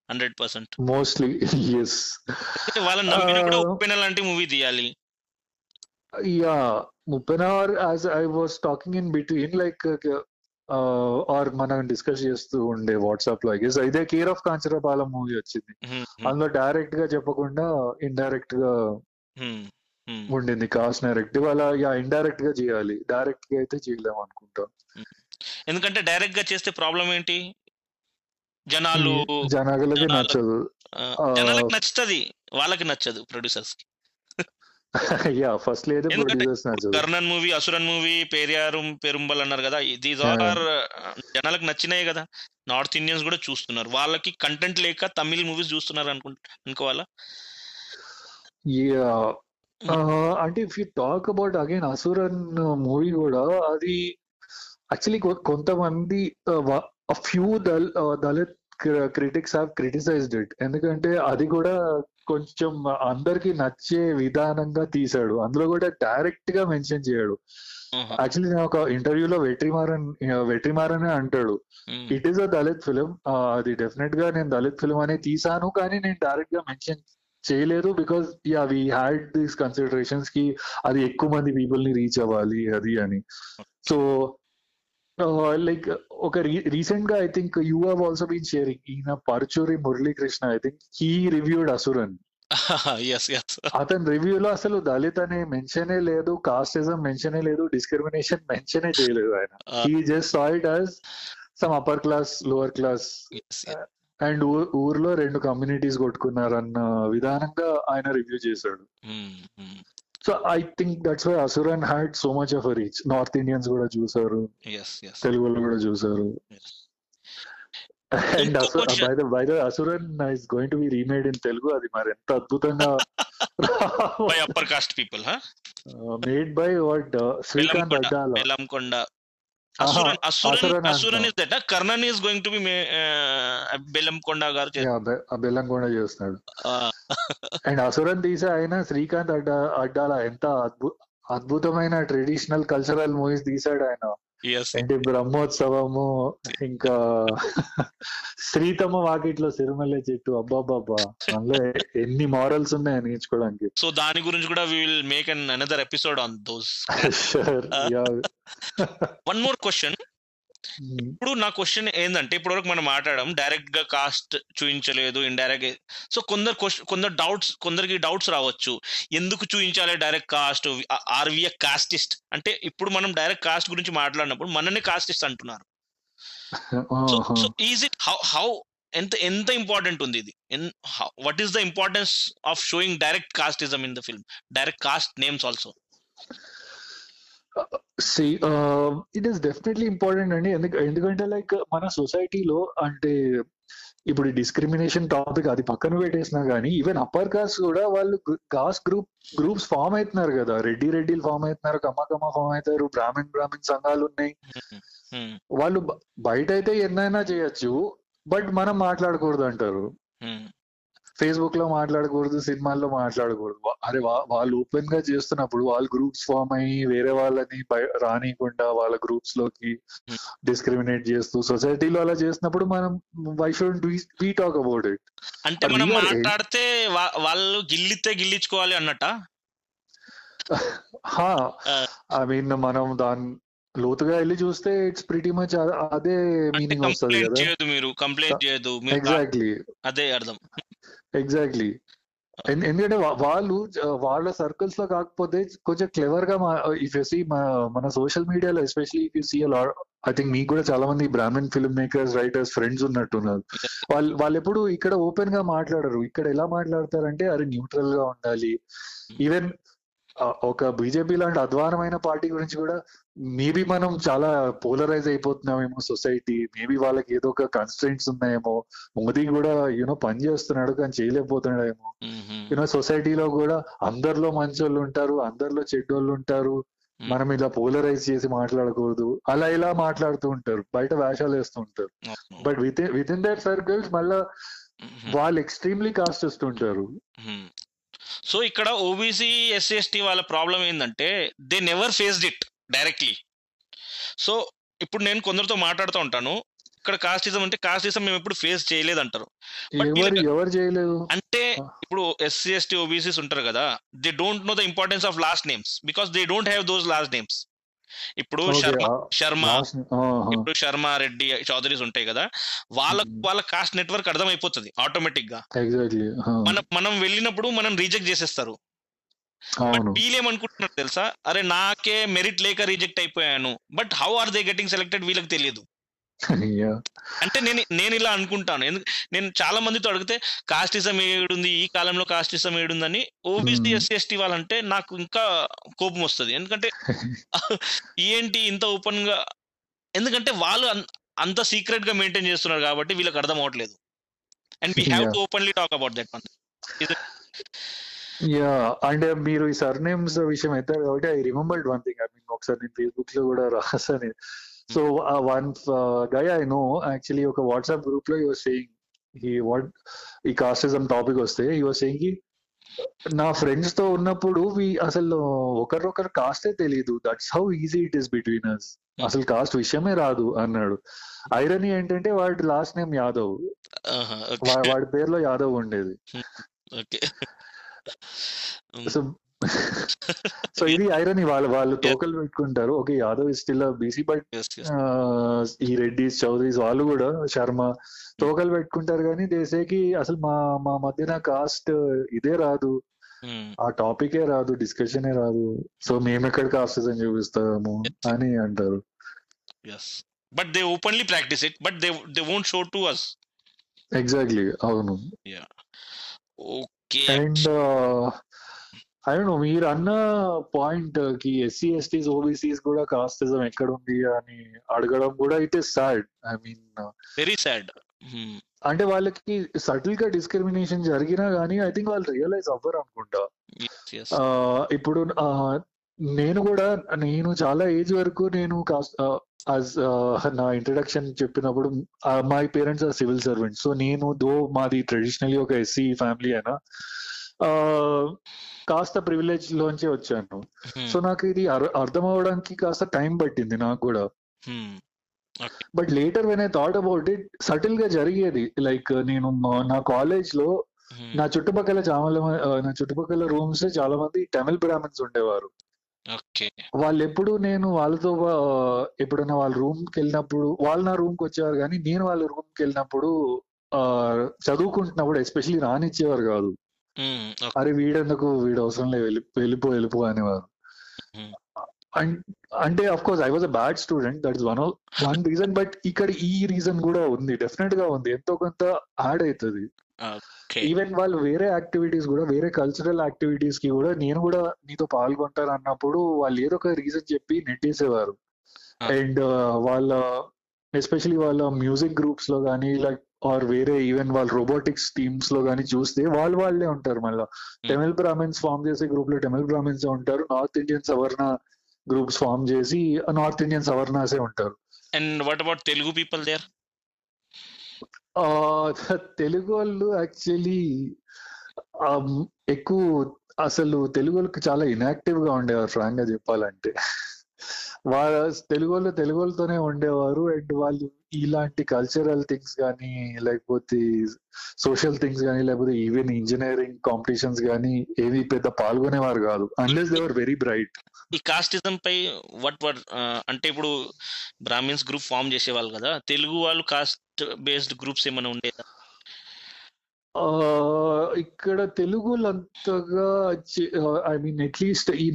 Speaker 1: హండ్రెడ్ పర్సెంట్
Speaker 2: మోస్ట్లీ ఎస్
Speaker 1: వాళ్ళని నమ్మిన కూడా
Speaker 2: Uh,
Speaker 1: ఉప్పెన లాంటి మూవీ తీయాలి.
Speaker 2: Yeah ముప్పన్ our as I was talking in between like or మనం డిస్కస్ చేస్తూ ఉండే వాట్సాప్లో గెస్ ఇదే కేర్ ఆఫ్ కాంచరపాలెం మూవీ వచ్చింది.
Speaker 1: Hmm, hmm,
Speaker 2: అందులో డైరెక్ట్గా చెప్పకుండా ఇండైరెక్ట్గా
Speaker 1: hmm.
Speaker 2: ఉండింది కాస్ట్ డైరెక్ట్ అలా యా ఇండైరెక్ట్గా చేయాలి. డైరెక్ట్గా అయితే చేయలేము అనుకుంటా.
Speaker 1: ఎందుకంటే డైరెక్ట్గా చేస్తే ప్రాబ్లం ఏంటి? జనాలు
Speaker 2: జనాలకి
Speaker 1: జనాలు-
Speaker 2: నచ్చదు.
Speaker 1: జనాలకు నచ్చుతుంది. వాళ్ళకి నచ్చదు ప్రొడ్యూసర్స్కి.
Speaker 2: యా ఫస్ట్ లేదు ప్రొడ్యూసర్స్ నచ్చదు.
Speaker 1: కర్ణన్ మూవీ అసురన్ మూవీ పేరియారు పెరుంబల్ అన్నారు కదా దీస్ ఆర్ జనాలకు నచ్చినాయి కదా. నార్త్ ఇండియన్స్ కూడా చూస్తున్నారు. వాళ్ళకి కంటెంట్ లేక తమిళ్ మూవీస్ చూస్తున్నారు అనుకుంటా అనుకోవాలా?
Speaker 2: అంటే if you talk about again Asuran movie కూడా అది యాక్చువల్లీ కొంతమంది few దల్ Dalit critics have criticised it ఎందుకంటే అది కూడా కొంచెం అందరికి నచ్చే విధానంగా తీశాడు. అందులో కూడా డైరెక్ట్గా మెన్షన్ చేయడు. యాక్చువల్లీ నేను ఒక ఇంటర్వ్యూలో వెట్రిమారన్ వెట్రిమారనే అంటాడు. It is a Dalit film అది డెఫినెట్గా నేను దళిత్ ఫిలిం అనే తీసాను కానీ నేను డైరెక్ట్గా మెన్షన్ చేయలేదు because yeah we had these కన్సిడరేషన్స్కి అది ఎక్కువ మంది పీపుల్ని రీచ్ అవ్వాలి అది అని. సో లైక్ ఒక రీసెంట్గా I think you have also been sharing ఈయన Paruchuri Muralikrishna I think he reviewed Asuran
Speaker 1: yes yes
Speaker 2: అతని రివ్యూలో అసలు దళిత్ అనే మెన్షనే లేదు కాస్టిజం మెన్షనే లేదు డిస్క్రిమినేషన్ మెన్షనే చేయలేదు ఆయన. He just saw it as some upper class lower class and ఊర్లో రెండు కమ్యూనిటీస్ కొట్టుకున్నారన్న విధానంగా ఆయన రివ్యూ చేశాడు. So I think that's why Asuran had so much of reach. North Indians కూడా చూసారు తెలుగులో కూడా చూసారు. And. By the Asuran is going to be remade in Telugu. అది మరి ఎంత అద్భుతంగా
Speaker 1: by upper caste people
Speaker 2: made by what Srikanth Addala
Speaker 1: Bellamkonda
Speaker 2: ఆహా,
Speaker 1: అసురన్ అసురన్
Speaker 2: అసురన్
Speaker 1: అసురన్
Speaker 2: అంటాం.
Speaker 1: Is that Karnan is going to be Bellamkonda garu.
Speaker 2: Bellamkonda చేస్తున్నాడు and Asuran తీసే ఆయన శ్రీకాంత్ అడ్డా అడ్డాల ఎంత అద్భు అద్భుతమైన ట్రెడిషనల్ కల్చరల్ మూవీస్ తీసాడు ఆయన ఏంటి బ్రహ్మోత్సవము ఇంకా శ్రీతమ వాకిట్లో సిరిమల్లె చెట్టు అబ్బాబ్బాబ్బా. అందులో ఎన్ని మారల్స్ ఉన్నాయి నేర్చుకోవడానికి.
Speaker 1: సో దాని గురించి కూడా we will make an another episode
Speaker 2: on those.
Speaker 1: One more question ఇప్పుడు నా క్వశ్చన్ ఏంటంటే ఇప్పుడు వరకు మనం మాట్లాడడం డైరెక్ట్గా కాస్ట్ చూపించలేదు ఇండైరెక్ట్ సో కొందరు కొందరు డౌట్స్ కొందరికి డౌట్స్ రావచ్చు. ఎందుకు చూపించాలి డైరెక్ట్ కాస్ట్ ఆర్వియ కాస్టిస్ట్ అంటే ఇప్పుడు మనం డైరెక్ట్ కాస్ట్ గురించి మాట్లాడినప్పుడు మననే కాస్టిస్ట్ అంటున్నారు.
Speaker 2: So.
Speaker 1: So is it how how ఎంత ఎంత ఇంపార్టెంట్ ఉంది ఇది? What is the importance of showing direct casteism in the film direct caste names also
Speaker 2: see it is definitely important అండి ఎందుకు ఎందుకంటే లైక్ మన సొసైటీలో అంటే ఇప్పుడు డిస్క్రిమినేషన్ టాపిక్ అది పక్కన పెట్టేసినా కానీ ఈవెన్ అప్పర్ కాస్ట్ కూడా వాళ్ళు కాస్ట్ గ్రూప్ గ్రూప్స్ ఫామ్ అవుతున్నారు కదా. రెడ్డి రెడ్డిలు ఫామ్ అవుతున్నారు కమ్మ కమ్మ ఫామ్ అవుతారు బ్రాహ్మణ్ బ్రాహ్మణ్ సంఘాలు ఉన్నాయి. వాళ్ళు బ- బయట అయితే ఎన్నైనా చేయొచ్చు బట్ మనం మాట్లాడకూడదు అంటారు ఫేస్బుక్లో మాట్లాడకూడదు సినిమాల్లో మాట్లాడకూడదు. అరే వాళ్ళు ఓపెన్గా చేస్తున్నప్పుడు వాళ్ళు గ్రూప్స్ ఫామ్ అయ్యి వేరే వాళ్ళని రానియకుండా వాళ్ళ గ్రూప్స్లోకి
Speaker 1: Hmm.
Speaker 2: డిస్క్రిమినేట్ చేస్తూ సొసైటీలో అలా చేసినప్పుడు మనం why should we talk about it
Speaker 1: అంటే మనం మాట్లాడితే వాళ్ళు గిల్లితే గిల్లించుకోవాలి అన్నట
Speaker 2: ఐ మీన్ మనం దాని లోతుగా వెళ్ళి చూస్తే ఇట్స్ ప్రిటీ మచ్ అదే మీనింగ్ వస్తుంది
Speaker 1: కంప్లైంట్
Speaker 2: కదా.
Speaker 1: చేయదు మీరు కంప్లైంట్ చేయదు
Speaker 2: ఎగ్జాక్ట్లీ
Speaker 1: అదే అర్థం.
Speaker 2: ఎగ్జాక్ట్లీ ఎందుకంటే వాళ్ళు వాళ్ళ సర్కిల్స్లో కాకపోతే కొంచెం క్లెవర్గా ఇఫ్ యూ సీ మన సోషల్ మీడియాలో especially if you see I think మీకు కూడా చాలా మంది Brahmin film makers writers friends ఉన్నట్టున్నారు. వాళ్ళు వాళ్ళు ఎప్పుడు ఇక్కడ ఓపెన్గా మాట్లాడరు. ఇక్కడ ఎలా మాట్లాడతారంటే అరే న్యూట్రల్గా ఉండాలి. ఈవెన్ ఆ, ఒక బీజేపీ లాంటి అధ్వానమైన పార్టీ గురించి కూడా మేబీ మనం చాలా పోలరైజ్ అయిపోతున్నామేమో సొసైటీ మేబీ వాళ్ళకి ఏదో ఒక కన్స్ట్రెంట్స్ ఉన్నాయేమో మోదీ కూడా యూనో పని చేస్తున్నాడు కానీ చేయలేకపోతున్నాడేమో. యూనో సొసైటీలో కూడా అందరిలో మంచోళ్ళు ఉంటారు అందరిలో చెడ్డోళ్ళు ఉంటారు మనం ఇలా పోలరైజ్ చేసి మాట్లాడకూడదు అలా ఇలా మాట్లాడుతూ ఉంటారు బయట వేషాలు వేస్తూ ఉంటారు. But with with in that circles మళ్ళా. వాళ్ళు ఎక్స్ట్రీమ్లీ కాస్ట్ ఇస్తుంటారు.
Speaker 1: సో ఇక్కడ ఓబీసీ ఎస్సీ ఎస్టీ వాళ్ళ ప్రాబ్లం ఏంటంటే they never faced it directly so ఇప్పుడు నేను కొందరితో మాట్లాడుతూ ఉంటాను. ఇక్కడ కాస్టిజం అంటే కాస్టిజం మేము ఎప్పుడు ఫేస్ చేయలేదు? అంటారు అంటే ఇప్పుడు ఎస్సీ ఎస్టీ ఓబీసీస్ ఉంటారు కదా they don't know the importance of last names because they don't have those last names ఇప్పుడు శర్మ శర్మ. ఇప్పుడు శర్మ రెడ్డి చౌదరీస్ ఉంటాయి కదా వాళ్ళ
Speaker 2: Mhm.
Speaker 1: వాళ్ళ కాస్ట్ నెట్వర్క్ అర్థమైపోతుంది ఆటోమేటిక్గా
Speaker 2: ఎగ్జాక్ట్లీ
Speaker 1: మనం మనం వెళ్ళినప్పుడు మనం రిజెక్ట్ చేసేస్తారు బట్
Speaker 2: అవును
Speaker 1: వీళ్ళు ఏమనుకుంటున్నారు తెలుసా అరే నాకే మెరిట్ లేక రిజెక్ట్ అయిపోయాను but how are they getting selected వీళ్ళకి తెలియదు. అంటే నేను నేను ఇలా అనుకుంటాను. ఎందుకు నేను చాలా మందితో అడిగితే కాస్టిజం ఏడుంది ఈ కాలంలో కాస్టిజం ఏడుందని ఓబీసీ. ఎస్సీ ఎస్టీ వాళ్ళంటే నాకు ఇంకా కోపం వస్తుంది. ఎందుకంటే ఏంటి ఇంత ఓపెన్గా ఎందుకంటే వాళ్ళు అంత సీక్రెట్గా మెయింటైన్ చేస్తున్నారు కాబట్టి వీళ్ళకి అర్థం అవట్లేదు and we
Speaker 2: have.
Speaker 1: To openly talk about that one.
Speaker 2: Yeah and మీరు ఈ సర్నేమ్స్ విషయం ఎత్తారు కాబట్టి I remembered one thing. I mean ఒకసారి నేను ఫేస్బుక్లో కూడా రాసాను. So one guy I know actually ఒక వాట్సాప్ గ్రూప్లో యువర్ సేయింగ్ ఈ వాట్ ఈ కాస్టిజం టాపిక్ వస్తే యువర్ సేయింగ్ నా ఫ్రెండ్స్తో ఉన్నప్పుడు అసలు ఒకరికొకరు కాస్టే తెలియదు that's how easy it is between us అసలు కాస్ట్ విషయమే రాదు అన్నాడు. ఐరనీ ఏంటంటే వాడి లాస్ట్ నేమ్ యాదవ్. వాడి పేరులో యాదవ్ ఉండేది. సో సో ఇది ఐరనీ వాళ్ళు వాళ్ళు తోకలు పెట్టుకుంటారు. Okay Yadav is still BC but ఈ రెడ్డిస్ చౌదరీస్ వాళ్ళు కూడా శర్మ తోకలు పెట్టుకుంటారు కానీ దేశేకి అసలు మా మా మధ్యన కాస్ట్ ఇదే రాదు. ఆ టాపికే రాదు డిస్కషనే రాదు. సో మేము ఎక్కడ కాస్ట్ అని చూపిస్తాము అని అంటారు.
Speaker 1: But they openly practice it but they they won't show to us
Speaker 2: exactly అవును.
Speaker 1: ఓకే
Speaker 2: అండ్ ఐ నో మీరు అన్న పాయింట్కి ఎస్సీ ఎస్టీస్ ఓబీసీస్ కూడా కాస్టిజం ఎక్కడ ఉంది అని అడగడం కూడా it is sad I mean
Speaker 1: very sad
Speaker 2: అంటే వాళ్ళకి సటిల్గా డిస్క్రిమినేషన్ జరిగినా గానీ ఐ థింక్ వాళ్ళు రియలైజ్ అవ్వరు అనుకుంటా. ఆ, ఇప్పుడు ఆ, నేను కూడా నేను చాలా ఏజ్ వరకు నేను యాజ్ నా ఇంట్రడక్షన్ చెప్పినప్పుడు my parents are civil servant so నేను దో మాది ట్రెడిషనలీ ఒక ఎస్సీ ఫ్యామిలీ అయినా కాస్త ప్రివిలేజ్ లోంచి వచ్చాను. సో నాకు ఇది అర్- అర్థం అవడానికి కాస్త టైం పట్టింది నాకు కూడా. But later when I thought about it సటిల్గా జరిగేది. లైక్ నేను నా కాలేజ్లో నా చుట్టుపక్కల చాలా నా చుట్టుపక్కల రూమ్స్ చాలా మంది తమిళ్ బ్రాహ్మణ్స్ ఉండేవారు. వాళ్ళు ఎప్పుడు నేను వాళ్ళతో ఎప్పుడైనా వాళ్ళ రూమ్కి వెళ్ళినప్పుడు వాళ్ళు నా రూమ్కి వచ్చేవారు కానీ నేను వాళ్ళ రూమ్కి వెళ్ళినప్పుడు చదువుకుంటున్నప్పుడు ఎస్పెషలీ రానిచ్చేవారు కాదు. అరే వీడెందుకు? వీడు అవసరం లేదు. వెళ్ళి వెళ్ళిపో వెళ్ళిపో అనేవారు. అన్- అంటే of course I was a bad student that is one one reason but ఇక్కడ ఈ రీజన్ కూడా ఉంది. డెఫినెట్గా ఉంది. ఎంతో కొంత యాడ్ అవుతుంది
Speaker 1: ఓకే.
Speaker 2: ఈవెన్ వాళ్ళు వేరే యాక్టివిటీస్ కూడా వేరే కల్చరల్ యాక్టివిటీస్కి కూడా నేను కూడా నీతో పాల్గొంటాను అన్నప్పుడు వాళ్ళు ఏదో ఒక రీజన్ చెప్పి నెట్టేసేవారు. అండ్ వాళ్ళ ఎస్పెషలీ వాళ్ళ మ్యూజిక్ గ్రూప్స్లో కానీ లైక్ ఆర్ వేరే ఈవెన్ వాళ్ళ రోబోటిక్స్ టీమ్స్లో కానీ చూస్తే వాళ్ళు వాళ్ళే ఉంటారు మళ్ళీ. తమిళ్ బ్రాహ్మిన్స్ ఫామ్ చేసే గ్రూప్లో తమిళ్ బ్రాహ్మిన్స్ ఉంటారు. North Indian savarna groups form చేసి నార్త్ ఇండియన్ సవర్ణాసే ఉంటారు.
Speaker 1: And what about Telugu people
Speaker 2: there Telugu వాళ్ళు యాక్చువల్లీ ఎక్కువ అసలు తెలుగు వాళ్ళకి చాలా ఇనాక్టివ్గా ఉండేవారు ఫ్రాంక్గా చెప్పాలంటే. వాళ్ళ తెలుగు వాళ్ళు తెలుగు వాళ్ళతోనే ఉండేవారు. అండ్ వాళ్ళు ఇలాంటి కల్చరల్ థింగ్స్ కానీ లేకపోతే సోషల్ థింగ్స్ కానీ లేకపోతే ఈవెన్ ఇంజనీరింగ్ కాంపిటీషన్స్ కానీ ఏవి పెద్ద పాల్గొనేవారు కాదు. అన్లెస్ దేవర్ వెరీ బ్రైట్
Speaker 1: ఈ కాస్టిజం పై వట్ వట్ అంటే ఇప్పుడు బ్రాహ్మిన్స్ గ్రూప్ ఫామ్ చేసేవాళ్ళు కదా తెలుగు వాళ్ళు కాస్ట్ బేస్డ్ గ్రూప్స్ ఏమైనా ఉండేదా?
Speaker 2: ఇక్కడ తెలుగులో అంతగా ఐ మీన్ అట్లీస్ట్ ఈ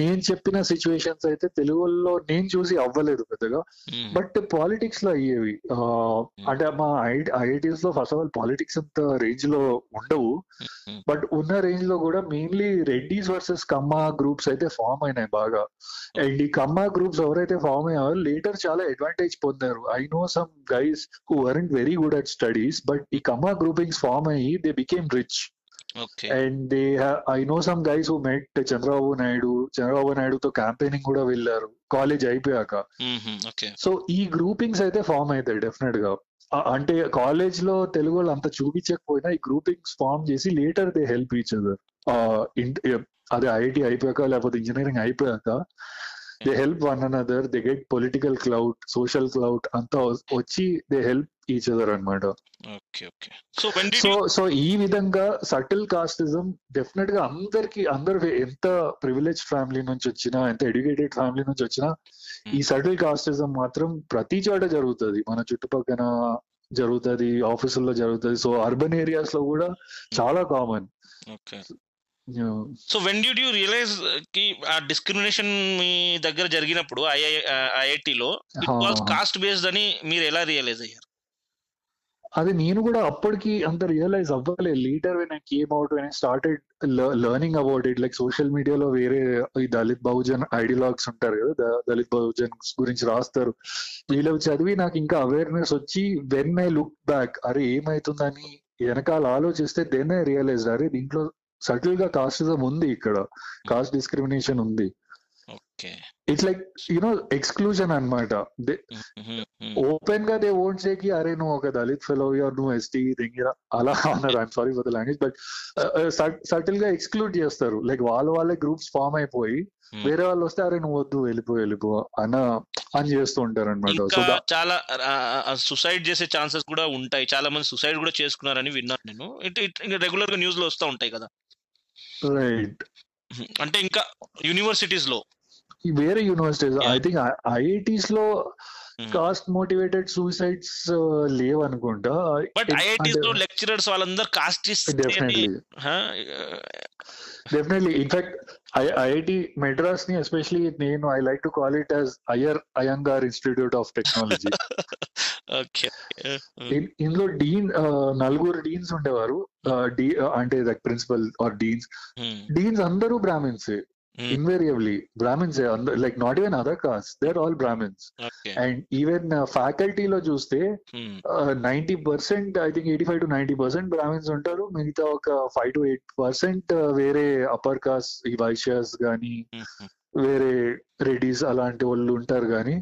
Speaker 2: నేను చెప్పిన సిచ్యువేషన్స్ అయితే తెలుగులో నేను చూసి అవ్వలేదు పెద్దగా. బట్ పాలిటిక్స్లో అయ్యేవి. అంటే మా ఐఐటీస్లో ఫస్ట్ ఆఫ్ ఆల్ పాలిటిక్స్ అంత రేంజ్లో ఉండవు. బట్ ఉన్న రేంజ్లో కూడా mainly Reddys versus Kamma groups అయితే ఫామ్ అయినాయి బాగా. అండ్ ఈ కమ్మా గ్రూప్స్ ఎవరైతే ఫామ్ అయ్యారో లేటర్ చాలా అడ్వాంటేజ్ పొందారు. I know some guys who weren't very good at studies but ఈ కమ్మా గ్రూపింగ్స్ ఫామ్ అయ్యి they became
Speaker 1: rich
Speaker 2: and they I know some guys who met Chandrababu Naidu Chandrababu నాయుడుతో campaigning కూడా వెళ్ళారు. College అయిపోయాక. So ఈ groupings అయితే form అవుతాయి డెఫినెట్గా. అంటే కాలేజ్లో తెలుగు వాళ్ళు అంత చూపించకపోయినా ఈ గ్రూపింగ్స్ ఫామ్ చేసి later they help each other అదే ఐఐటి అయిపోయాక లేకపోతే ఇంజనీరింగ్ అయిపోయాక they help one another they get political clout social clout అంతా వచ్చి దే హెల్ప్ ఈచ్ అదర్ అనమాట
Speaker 1: సో
Speaker 2: సో ఈ విధంగా సటిల్ కాస్టిజం డెఫినెట్గా అందరికి అందరు ఎంత ప్రివిలేజ్ ఫ్యామిలీ నుంచి వచ్చినా ఎంత ఎడ్యుకేటెడ్ ఫ్యామిలీ నుంచి వచ్చినా ఈ సటిల్ కాస్టిజం మాత్రం ప్రతి చోట జరుగుతుంది. మన చుట్టుపక్కల జరుగుతుంది ఆఫీసుల్లో జరుగుతుంది. సో అర్బన్ ఏరియాస్లో కూడా చాలా
Speaker 1: common so when dude you రియలైజ్కి ఆ డిస్క్రిమినేషన్ మీ దగ్గర జరిగినప్పుడు ఐఐ ఐఐటిలో ఇట్ వాస్ కాస్ట్ బేస్డ్ అని మీరు ఎలా రియలైజ్ అయ్యారు?
Speaker 2: అది నేను కూడా అప్పటికి అంత రియలైజ్ అవ్వలేదు later when I came out when I started learning about it like social మీడియాలో వేరే ఈ దళిత్ బహుజన్ ఐడియాలజీస్ ఉంటారు కదా దళిత్ బహుజన్ గురించి రాస్తారు. వీళ్ళు చదివి నాకు ఇంకా అవేర్నెస్ వచ్చి వెన్ ఐ లుక్ బ్యాక్ అరే ఏమైతుందని వెనకాల ఆలోచిస్తే దెన్ ఐ రియలైజ్ అరే దీంట్లో సటిల్గా కాస్టిజం ఉంది ఇక్కడ. కాస్ట్ డిస్క్రిమినేషన్ ఉంది.
Speaker 1: It's
Speaker 2: like you know exclusion అనమాట ఓపెన్గా దే ఓంట్ సే కి అరే నువ్వు ఒక దళిత్ ఫెలో యూర్ నువ్వు ఎస్టీ దింగిరా అలా అన్నారు. I'm sorry for the language but సటిల్గా exclude చేస్తారు. లైక్ వాళ్ళ వాళ్ళే గ్రూప్స్ ఫామ్ అయిపోయి వేరే వాళ్ళు వస్తే అరే నువ్వు వద్దు వెళ్ళిపో వెళ్ళిపో అన్న అని చేస్తూ ఉంటారు అనమాట
Speaker 1: చాలా సుసైడ్ చేసే ఛాన్సెస్ కూడా ఉంటాయి. చాలా మంది సుసైడ్ కూడా చేసుకున్నారని విన్నాను నేను. రెగ్యులర్గా న్యూస్లో వస్తూ ఉంటాయి కదా.
Speaker 2: రైట్
Speaker 1: అంటే ఇంకా యూనివర్సిటీస్లో.
Speaker 2: వేరే యూనివర్సిటీస్. ఐ థింక్ ఐఐటీస్లో
Speaker 1: Hmm.
Speaker 2: కాస్ట్ మోటివేటెడ్ సూసైడ్స్ లేవు అనుకుంటా
Speaker 1: బట్ ఐఐటీస్లో లెక్చరర్స్ వాళ్ళందరూ caste
Speaker 2: definitely definitely in fact IIT మెడ్రాస్ని especially నేను I like to call it as Iyer Iyengar institute of technology.
Speaker 1: Okay.
Speaker 2: ఇందులో డీన్ నలుగురు డీన్స్ ఉండేవారు. అంటే ప్రిన్సిపల్ ఆర్ డీన్స్. డీన్స్ అందరూ Brahmins. Invariably Brahmins like not even other caste there all Brahmins
Speaker 1: okay
Speaker 2: and even ఫ్యాకల్టీలో చూస్తే ninety percent I think eighty five to ninety percent Brahmins ఉంటారు. మిగతా ఒక five to eight percent వేరే upper caste ఈ వైశ్యాస్ గానీ వేరే రెడీస్ అలాంటి వాళ్ళు ఉంటారు కానీ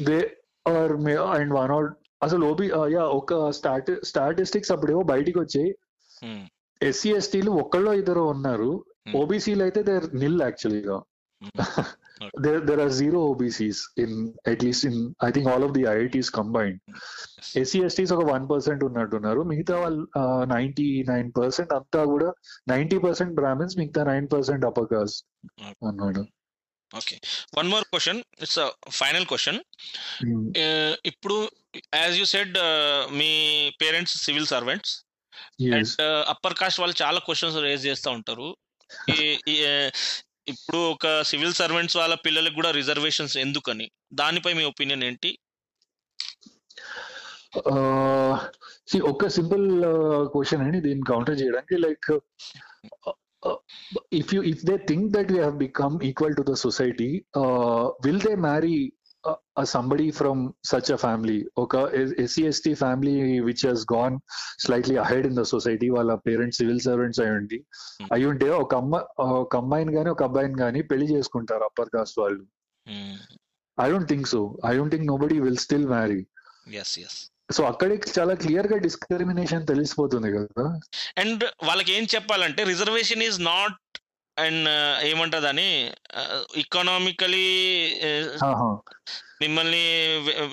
Speaker 2: they are and one out అసలు ఓబీ యా ఒక స్టాటి స్టాటిస్టిక్స్ అప్పుడేమో బయటికి వచ్చాయి ఎస్సీ ఎస్టీలు ఒక్కళ్ళో ఇద్దరు ఉన్నారు. ఓబీసీలు అయితే దేర్ నిల్ యాక్చువల్గా there there are zero OBCs in at least in I think all of the IITs combined. SC STs ఒక వన్ పర్సెంట్ ఉన్నట్టున్నారు. మిగతా వాళ్ళు నైన్టీ నైన్ పర్సెంట్ అంతా కూడా నైన్టీ పర్సెంట్ బ్రాహ్మిన్స్ మిగతా నైన్ పర్సెంట్ అప్పర్ కాస్ట్ అన్నాడు.
Speaker 1: Okay one more question it's final question ఇప్పుడు as you said me parents civil
Speaker 2: servants
Speaker 1: and upper caste వాళ్ళు చాలా క్వశ్చన్స్ రేజ్ చేస్తూ ఉంటారు. ఇప్పుడు ఒక సివిల్ సర్వెంట్స్ వాళ్ళ పిల్లలకు కూడా రిజర్వేషన్స్ ఎందుకని? దానిపై మీ ఒపీనియన్ ఏంటి?
Speaker 2: ఒక సింపుల్ క్వశ్చన్ అండి. దీన్ని కౌంటర్ చేయడానికి like if you if they think that we have become equal to the society will they marry somebody from such a family ఒక SC ST family which he's gone slightly ahead in the society వాళ్ళ parents civil servants అయి ఉండి అయి ఉంటే ఒక అమ్మ ఒక అమ్మాయిని కానీ ఒక అబ్బాయిని కానీ పెళ్ళి చేసుకుంటారు అప్పర్ కాస్ట్ వాళ్ళు. I don't think so I don't think nobody will
Speaker 1: still marry
Speaker 2: so అక్కడే చాలా క్లియర్గా డిస్క్రిమినేషన్ తెలిసిపోతుంది కదా.
Speaker 1: అండ్ వాళ్ళకి ఏం చెప్పాలంటే రిజర్వేషన్ ఈజ్ నాట్ అండ్ ఏమంటారు ఏమంటదని
Speaker 2: ఎకనామికలీ
Speaker 1: మిమ్మల్ని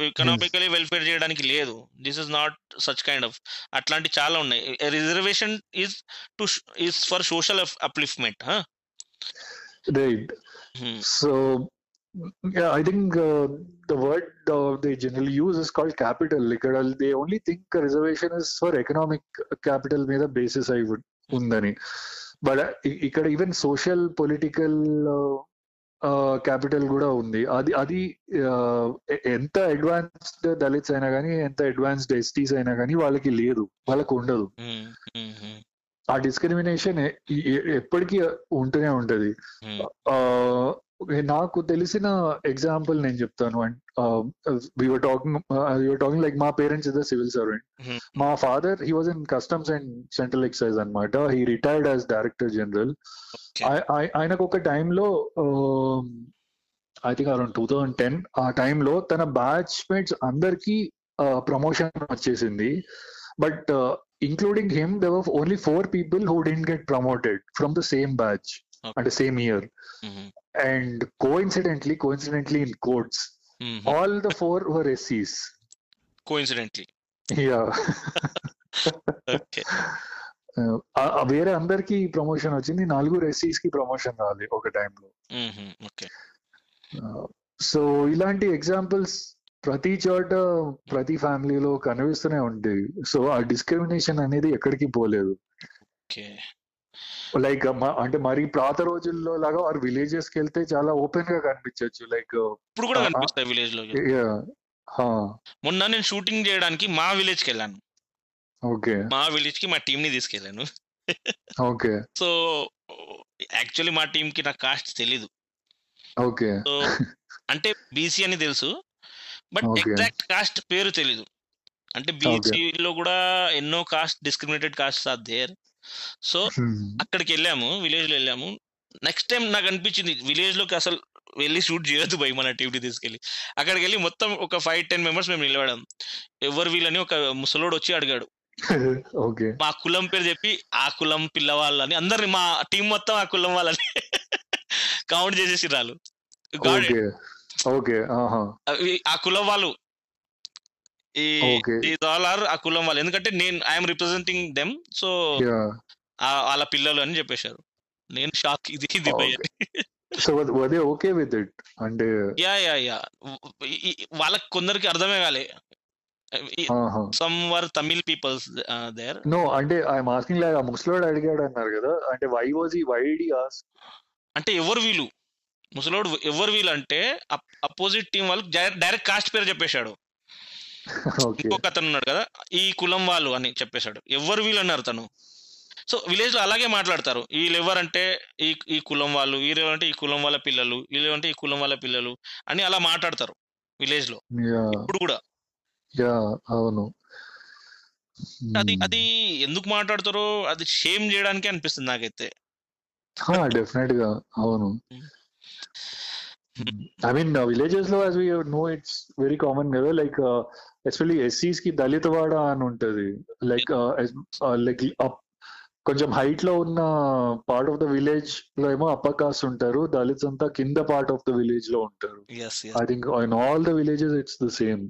Speaker 1: ఎకనామికలీ వెల్ఫేర్ చేయడానికి లేదు. This is not such kind of అట్లాంటి చాలా ఉన్నాయి. Reservation is to is for
Speaker 2: social upliftment so I think the word they general use is called capital ఇక్కడ they only think reservation is for economic capital మీద basis అయి ఉందని. But ఇక్కడ even social political capital కూడా ఉంది. అది అది ఎంత అడ్వాన్స్డ్ దళిత్స్ అయినా కానీ ఎంత అడ్వాన్స్డ్ ఎస్టీస్ అయినా కానీ వాళ్ళకి లేదు. వాళ్ళకు ఉండదు. ఆ డిస్క్రిమినేషన్ ఎప్పటికీ ఉంటూనే ఉంటది. నాకు తెలిసిన ఎగ్జాంపుల్ నేను చెప్తాను వివర్ టాకింగ్ టాకింగ్ లైక్ మా parents is the civil
Speaker 1: servant.
Speaker 2: మా father he was in customs and central excise అనమాట he retired as director
Speaker 1: general.
Speaker 2: ఆయనకు ఒక టైంలో I think around two thousand ten ఆ టైంలో తన బ్యాచ్ మేట్స్ అందరికి ప్రమోషన్ వచ్చేసింది but including him there were only four people who didn't get promoted from the same
Speaker 1: batch.
Speaker 2: అంటే
Speaker 1: same
Speaker 2: year coincidentally coincidentally in quotes
Speaker 1: um.
Speaker 2: all the four were SCs
Speaker 1: coincidentally
Speaker 2: Uh, ఆ వేరే అందరికి promotion వచ్చింది నలుగురు ఎస్సీస్కి promotion రాలి ఒక టైంలో so ఇలాంటి ఎగ్జాంపుల్స్ ప్రతి చోట ప్రతి ఫ్యామిలీలో కనిపిస్తూనే ఉంటాయి. సో ఆ డిస్క్రిమినేషన్ అనేది ఎక్కడికి పోలేదు. లైక్ అంటే మరి పాత రోజుల్లో లాగా ఆర్ విలేజెస్కి వెళ్తే చాలా ఓపెన్గా కనిపించవచ్చు లైక్
Speaker 1: ఇప్పుడు కూడా. కనిపిస్తాయి విలేజ్లో మొన్న నేను షూటింగ్ చేయడానికి మా విలేజ్కి వెళ్ళాను.
Speaker 2: ఓకే
Speaker 1: మా విలేజ్కి మా టీం ని తీసుకెళ్ళాను.
Speaker 2: ఓకే
Speaker 1: సో యాక్చువల్లీ మా టీం కి నాకు కాస్ట్ తెలీదు.
Speaker 2: ఓకే
Speaker 1: సో అంటే బీసీ అని తెలుసు. బట్. ఎగ్జాక్ట్ కాస్ట్ పేరు తెలీదు. అంటే బీసీ లో కూడా ఎన్నో caste discriminated caste are there so అక్కడికి వెళ్ళాము విలేజ్లో వెళ్ళాము. నెక్స్ట్ టైం నాకు అనిపించింది విలేజ్లోకి అసలు వెళ్ళి షూట్ చేయొద్దు భయ్ మన టీవీ తీసుకెళ్ళి. అక్కడికి వెళ్ళి మొత్తం ఒక ఫైవ్ టెన్ మెంబర్స్ మేము నిలబడాం. ఎవరు వీళ్ళని ఒక ముసలోడు వచ్చి అడిగాడు. మా కులం పేరు చెప్పి ఆ కులం పిల్లవాళ్ళని అందరిని మా టీం మొత్తం ఆ కులం వాళ్ళని కౌంట్ చేసేసి రాళ్ళు ఆ కులం వాళ్ళు ఈ. దీస్ ఆల్ ఆర్ ఆ కులం వాళ్ళు. ఎందుకంటే నేను ఐఎమ్ రిప్రజెంటింగ్ దెమ్ సో వాళ్ళ పిల్లలు అని చెప్పేశారు. నేను షాక్ ఇది ఇది.
Speaker 2: సో ఓకే విత్ ఇట్ అంటే
Speaker 1: యా యా యా వాళ్ళకి కొందరికి అర్థమే కాలే. Some were Tamil peoples there
Speaker 2: no అంటే ఐఎమ్ ఆస్కింగ్ లైక్ ఆ ముసలోడు అడిగాడు అన్నారు కదా. అంటే వై వాజ్ ఈ వై డి ఆస్
Speaker 1: అంటే ఎవరు వీళ్ళు? ముసలోడు ఎవరు వీళ్ళు అంటే అపోజిట్ టీం వాళ్ళకి డైరెక్ట్ కాస్ట్ పేరు చెప్పేశాడు. ఇంకొక అతను ఉన్నాడు కదా ఈ కులం వాళ్ళు అని చెప్పేశాడు. ఎవరు వీళ్ళు అన్నారు తను? సో విలేజ్లో అలాగే మాట్లాడతారు. వీళ్ళు ఎవరంటే ఈ ఈ కులం వాళ్ళు వీళ్ళు ఎవరంటే ఈ కులం వాళ్ళ పిల్లలు వీళ్ళు ఎవరంటే ఈ కులం వాళ్ళ పిల్లలు అని అలా మాట్లాడతారు
Speaker 2: విలేజ్లో
Speaker 1: ఇప్పుడు కూడా.
Speaker 2: యా అవును.
Speaker 1: అది అది ఎందుకు మాట్లాడతారో అది షేమ్ చేయడానికి అనిపిస్తుంది నాకైతే.
Speaker 2: డెఫినెట్గా అవును. ఐ మీన్ విలేజెస్లో as we know it's very common కదా లైక్ ఎస్పెషల్లీ ఎస్సీస్కి దళిత వాడ అని ఉంటది. లైక్ లైక్ కొంచెం హైట్లో ఉన్న పార్ట్ ఆఫ్ ద విలేజ్లో ఏమో అప్పర్ కాస్ట్ ఉంటారు. దళిత్స్ అంతా కింద పార్ట్ ఆఫ్ ద విలేజ్లో ఉంటారు. I think in all the villages it's the same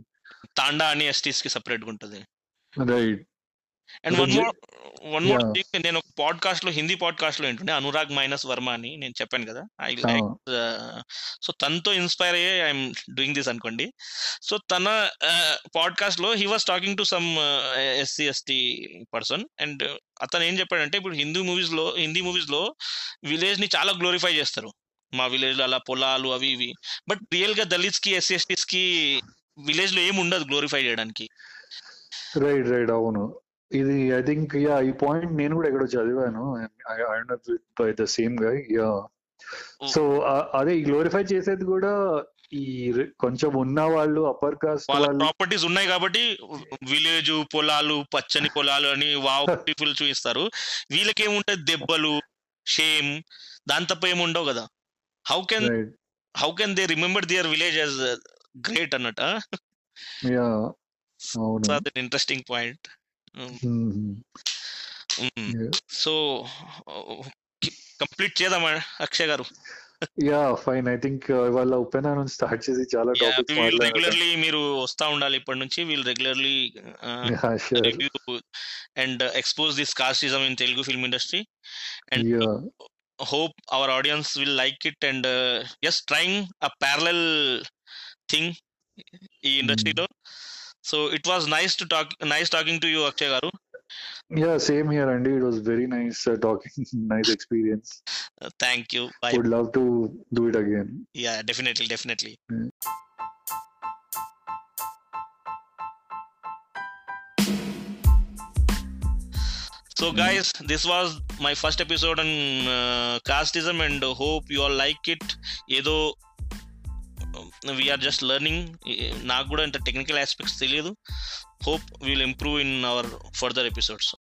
Speaker 1: తాండా అని ఎస్టీస్కి సెపరేట్గా ఉంటుంది. Right
Speaker 2: and
Speaker 1: one more one
Speaker 2: more.
Speaker 1: Thing నేను ఒక పాడ్కాస్ట్లో హిందీ పాడ్కాస్ట్లో ఏంటంటే అనురాగ్ మైనస్ వర్మ అని నేను చెప్పాను కదా. ఐ లైక్ సో తనతో ఇన్స్పైర్ అయ్యే ఐఎమ్ డూయింగ్ దిస్ అనుకోండి. సో తన పాడ్కాస్ట్లో he was talking to some SC ST person and అతను ఏం చెప్పాడంటే ఇప్పుడు హిందూ మూవీస్లో హిందీ మూవీస్లో విలేజ్ని చాలా గ్లోరిఫై చేస్తారు. మా విలేజ్లో అలా పొలాలు అవి ఇవి. బట్ రియల్గా దళిత్స్కి ఎస్సీ ఎస్టీస్కి విలేజ్లో ఏమి ఉండదు గ్లోరిఫై చేయడానికి.
Speaker 2: రైట్ రైట్ అవును. ఇది ఐ థింక్ యా ఈ పాయింట్ నేను కూడా ఎక్కడో చదివాను. బై ద సేమ్గా యా సో అదే ఈ గ్లోరిఫై చేసేది కూడా ఈ కొంచెం ఉన్న వాళ్ళు అప్పర్ కాస్ట్
Speaker 1: వాళ్ళ ప్రాపర్టీస్ ఉన్నాయి కాబట్టి విలేజ్ పొలాలు పచ్చని పొలాలు అని వావ్ బ్యూటిఫుల్ చూపిస్తారు. వీళ్ళకి ఏముంటది దెబ్బలు షేమ్ దాని తప్ప ఏమి ఉండవు కదా how
Speaker 2: can
Speaker 1: how can they remember their village as great అన్నట
Speaker 2: యా అవును.
Speaker 1: అద్ ఇంట్రెస్టింగ్ పాయింట్. సో కంప్లీట్ చేద్దామా Akshay garu.
Speaker 2: Yeah fine. I think ఇవాళ ఉపేనా నుంచి స్టార్ట్ చేసి చాలా టాపిక్స్
Speaker 1: రెగ్యులర్లీ మీరు వస్తా ఉండాలి ఇప్పటి నుంచి. We'll regularly review and expose this casteism in Telugu film
Speaker 2: industry
Speaker 1: and our audience will like it. And uh, yes trying a parallel thing ఈ ఇండస్ట్రీలో So it was nice to talk, nice talking to you, Akshay Garu.
Speaker 2: Yeah, same here, Andy. It was very nice uh, talking, nice experience.
Speaker 1: Uh, thank you. Bye.
Speaker 2: Would love to do it again.
Speaker 1: Yeah, definitely, definitely.
Speaker 2: Yeah.
Speaker 1: So, hmm. guys, this was my first episode on uh, casteism, and hope you all like it. Yedo we are just learning నాకు కూడా ఇంత technical aspects తెలియదు hope will improve in our further episodes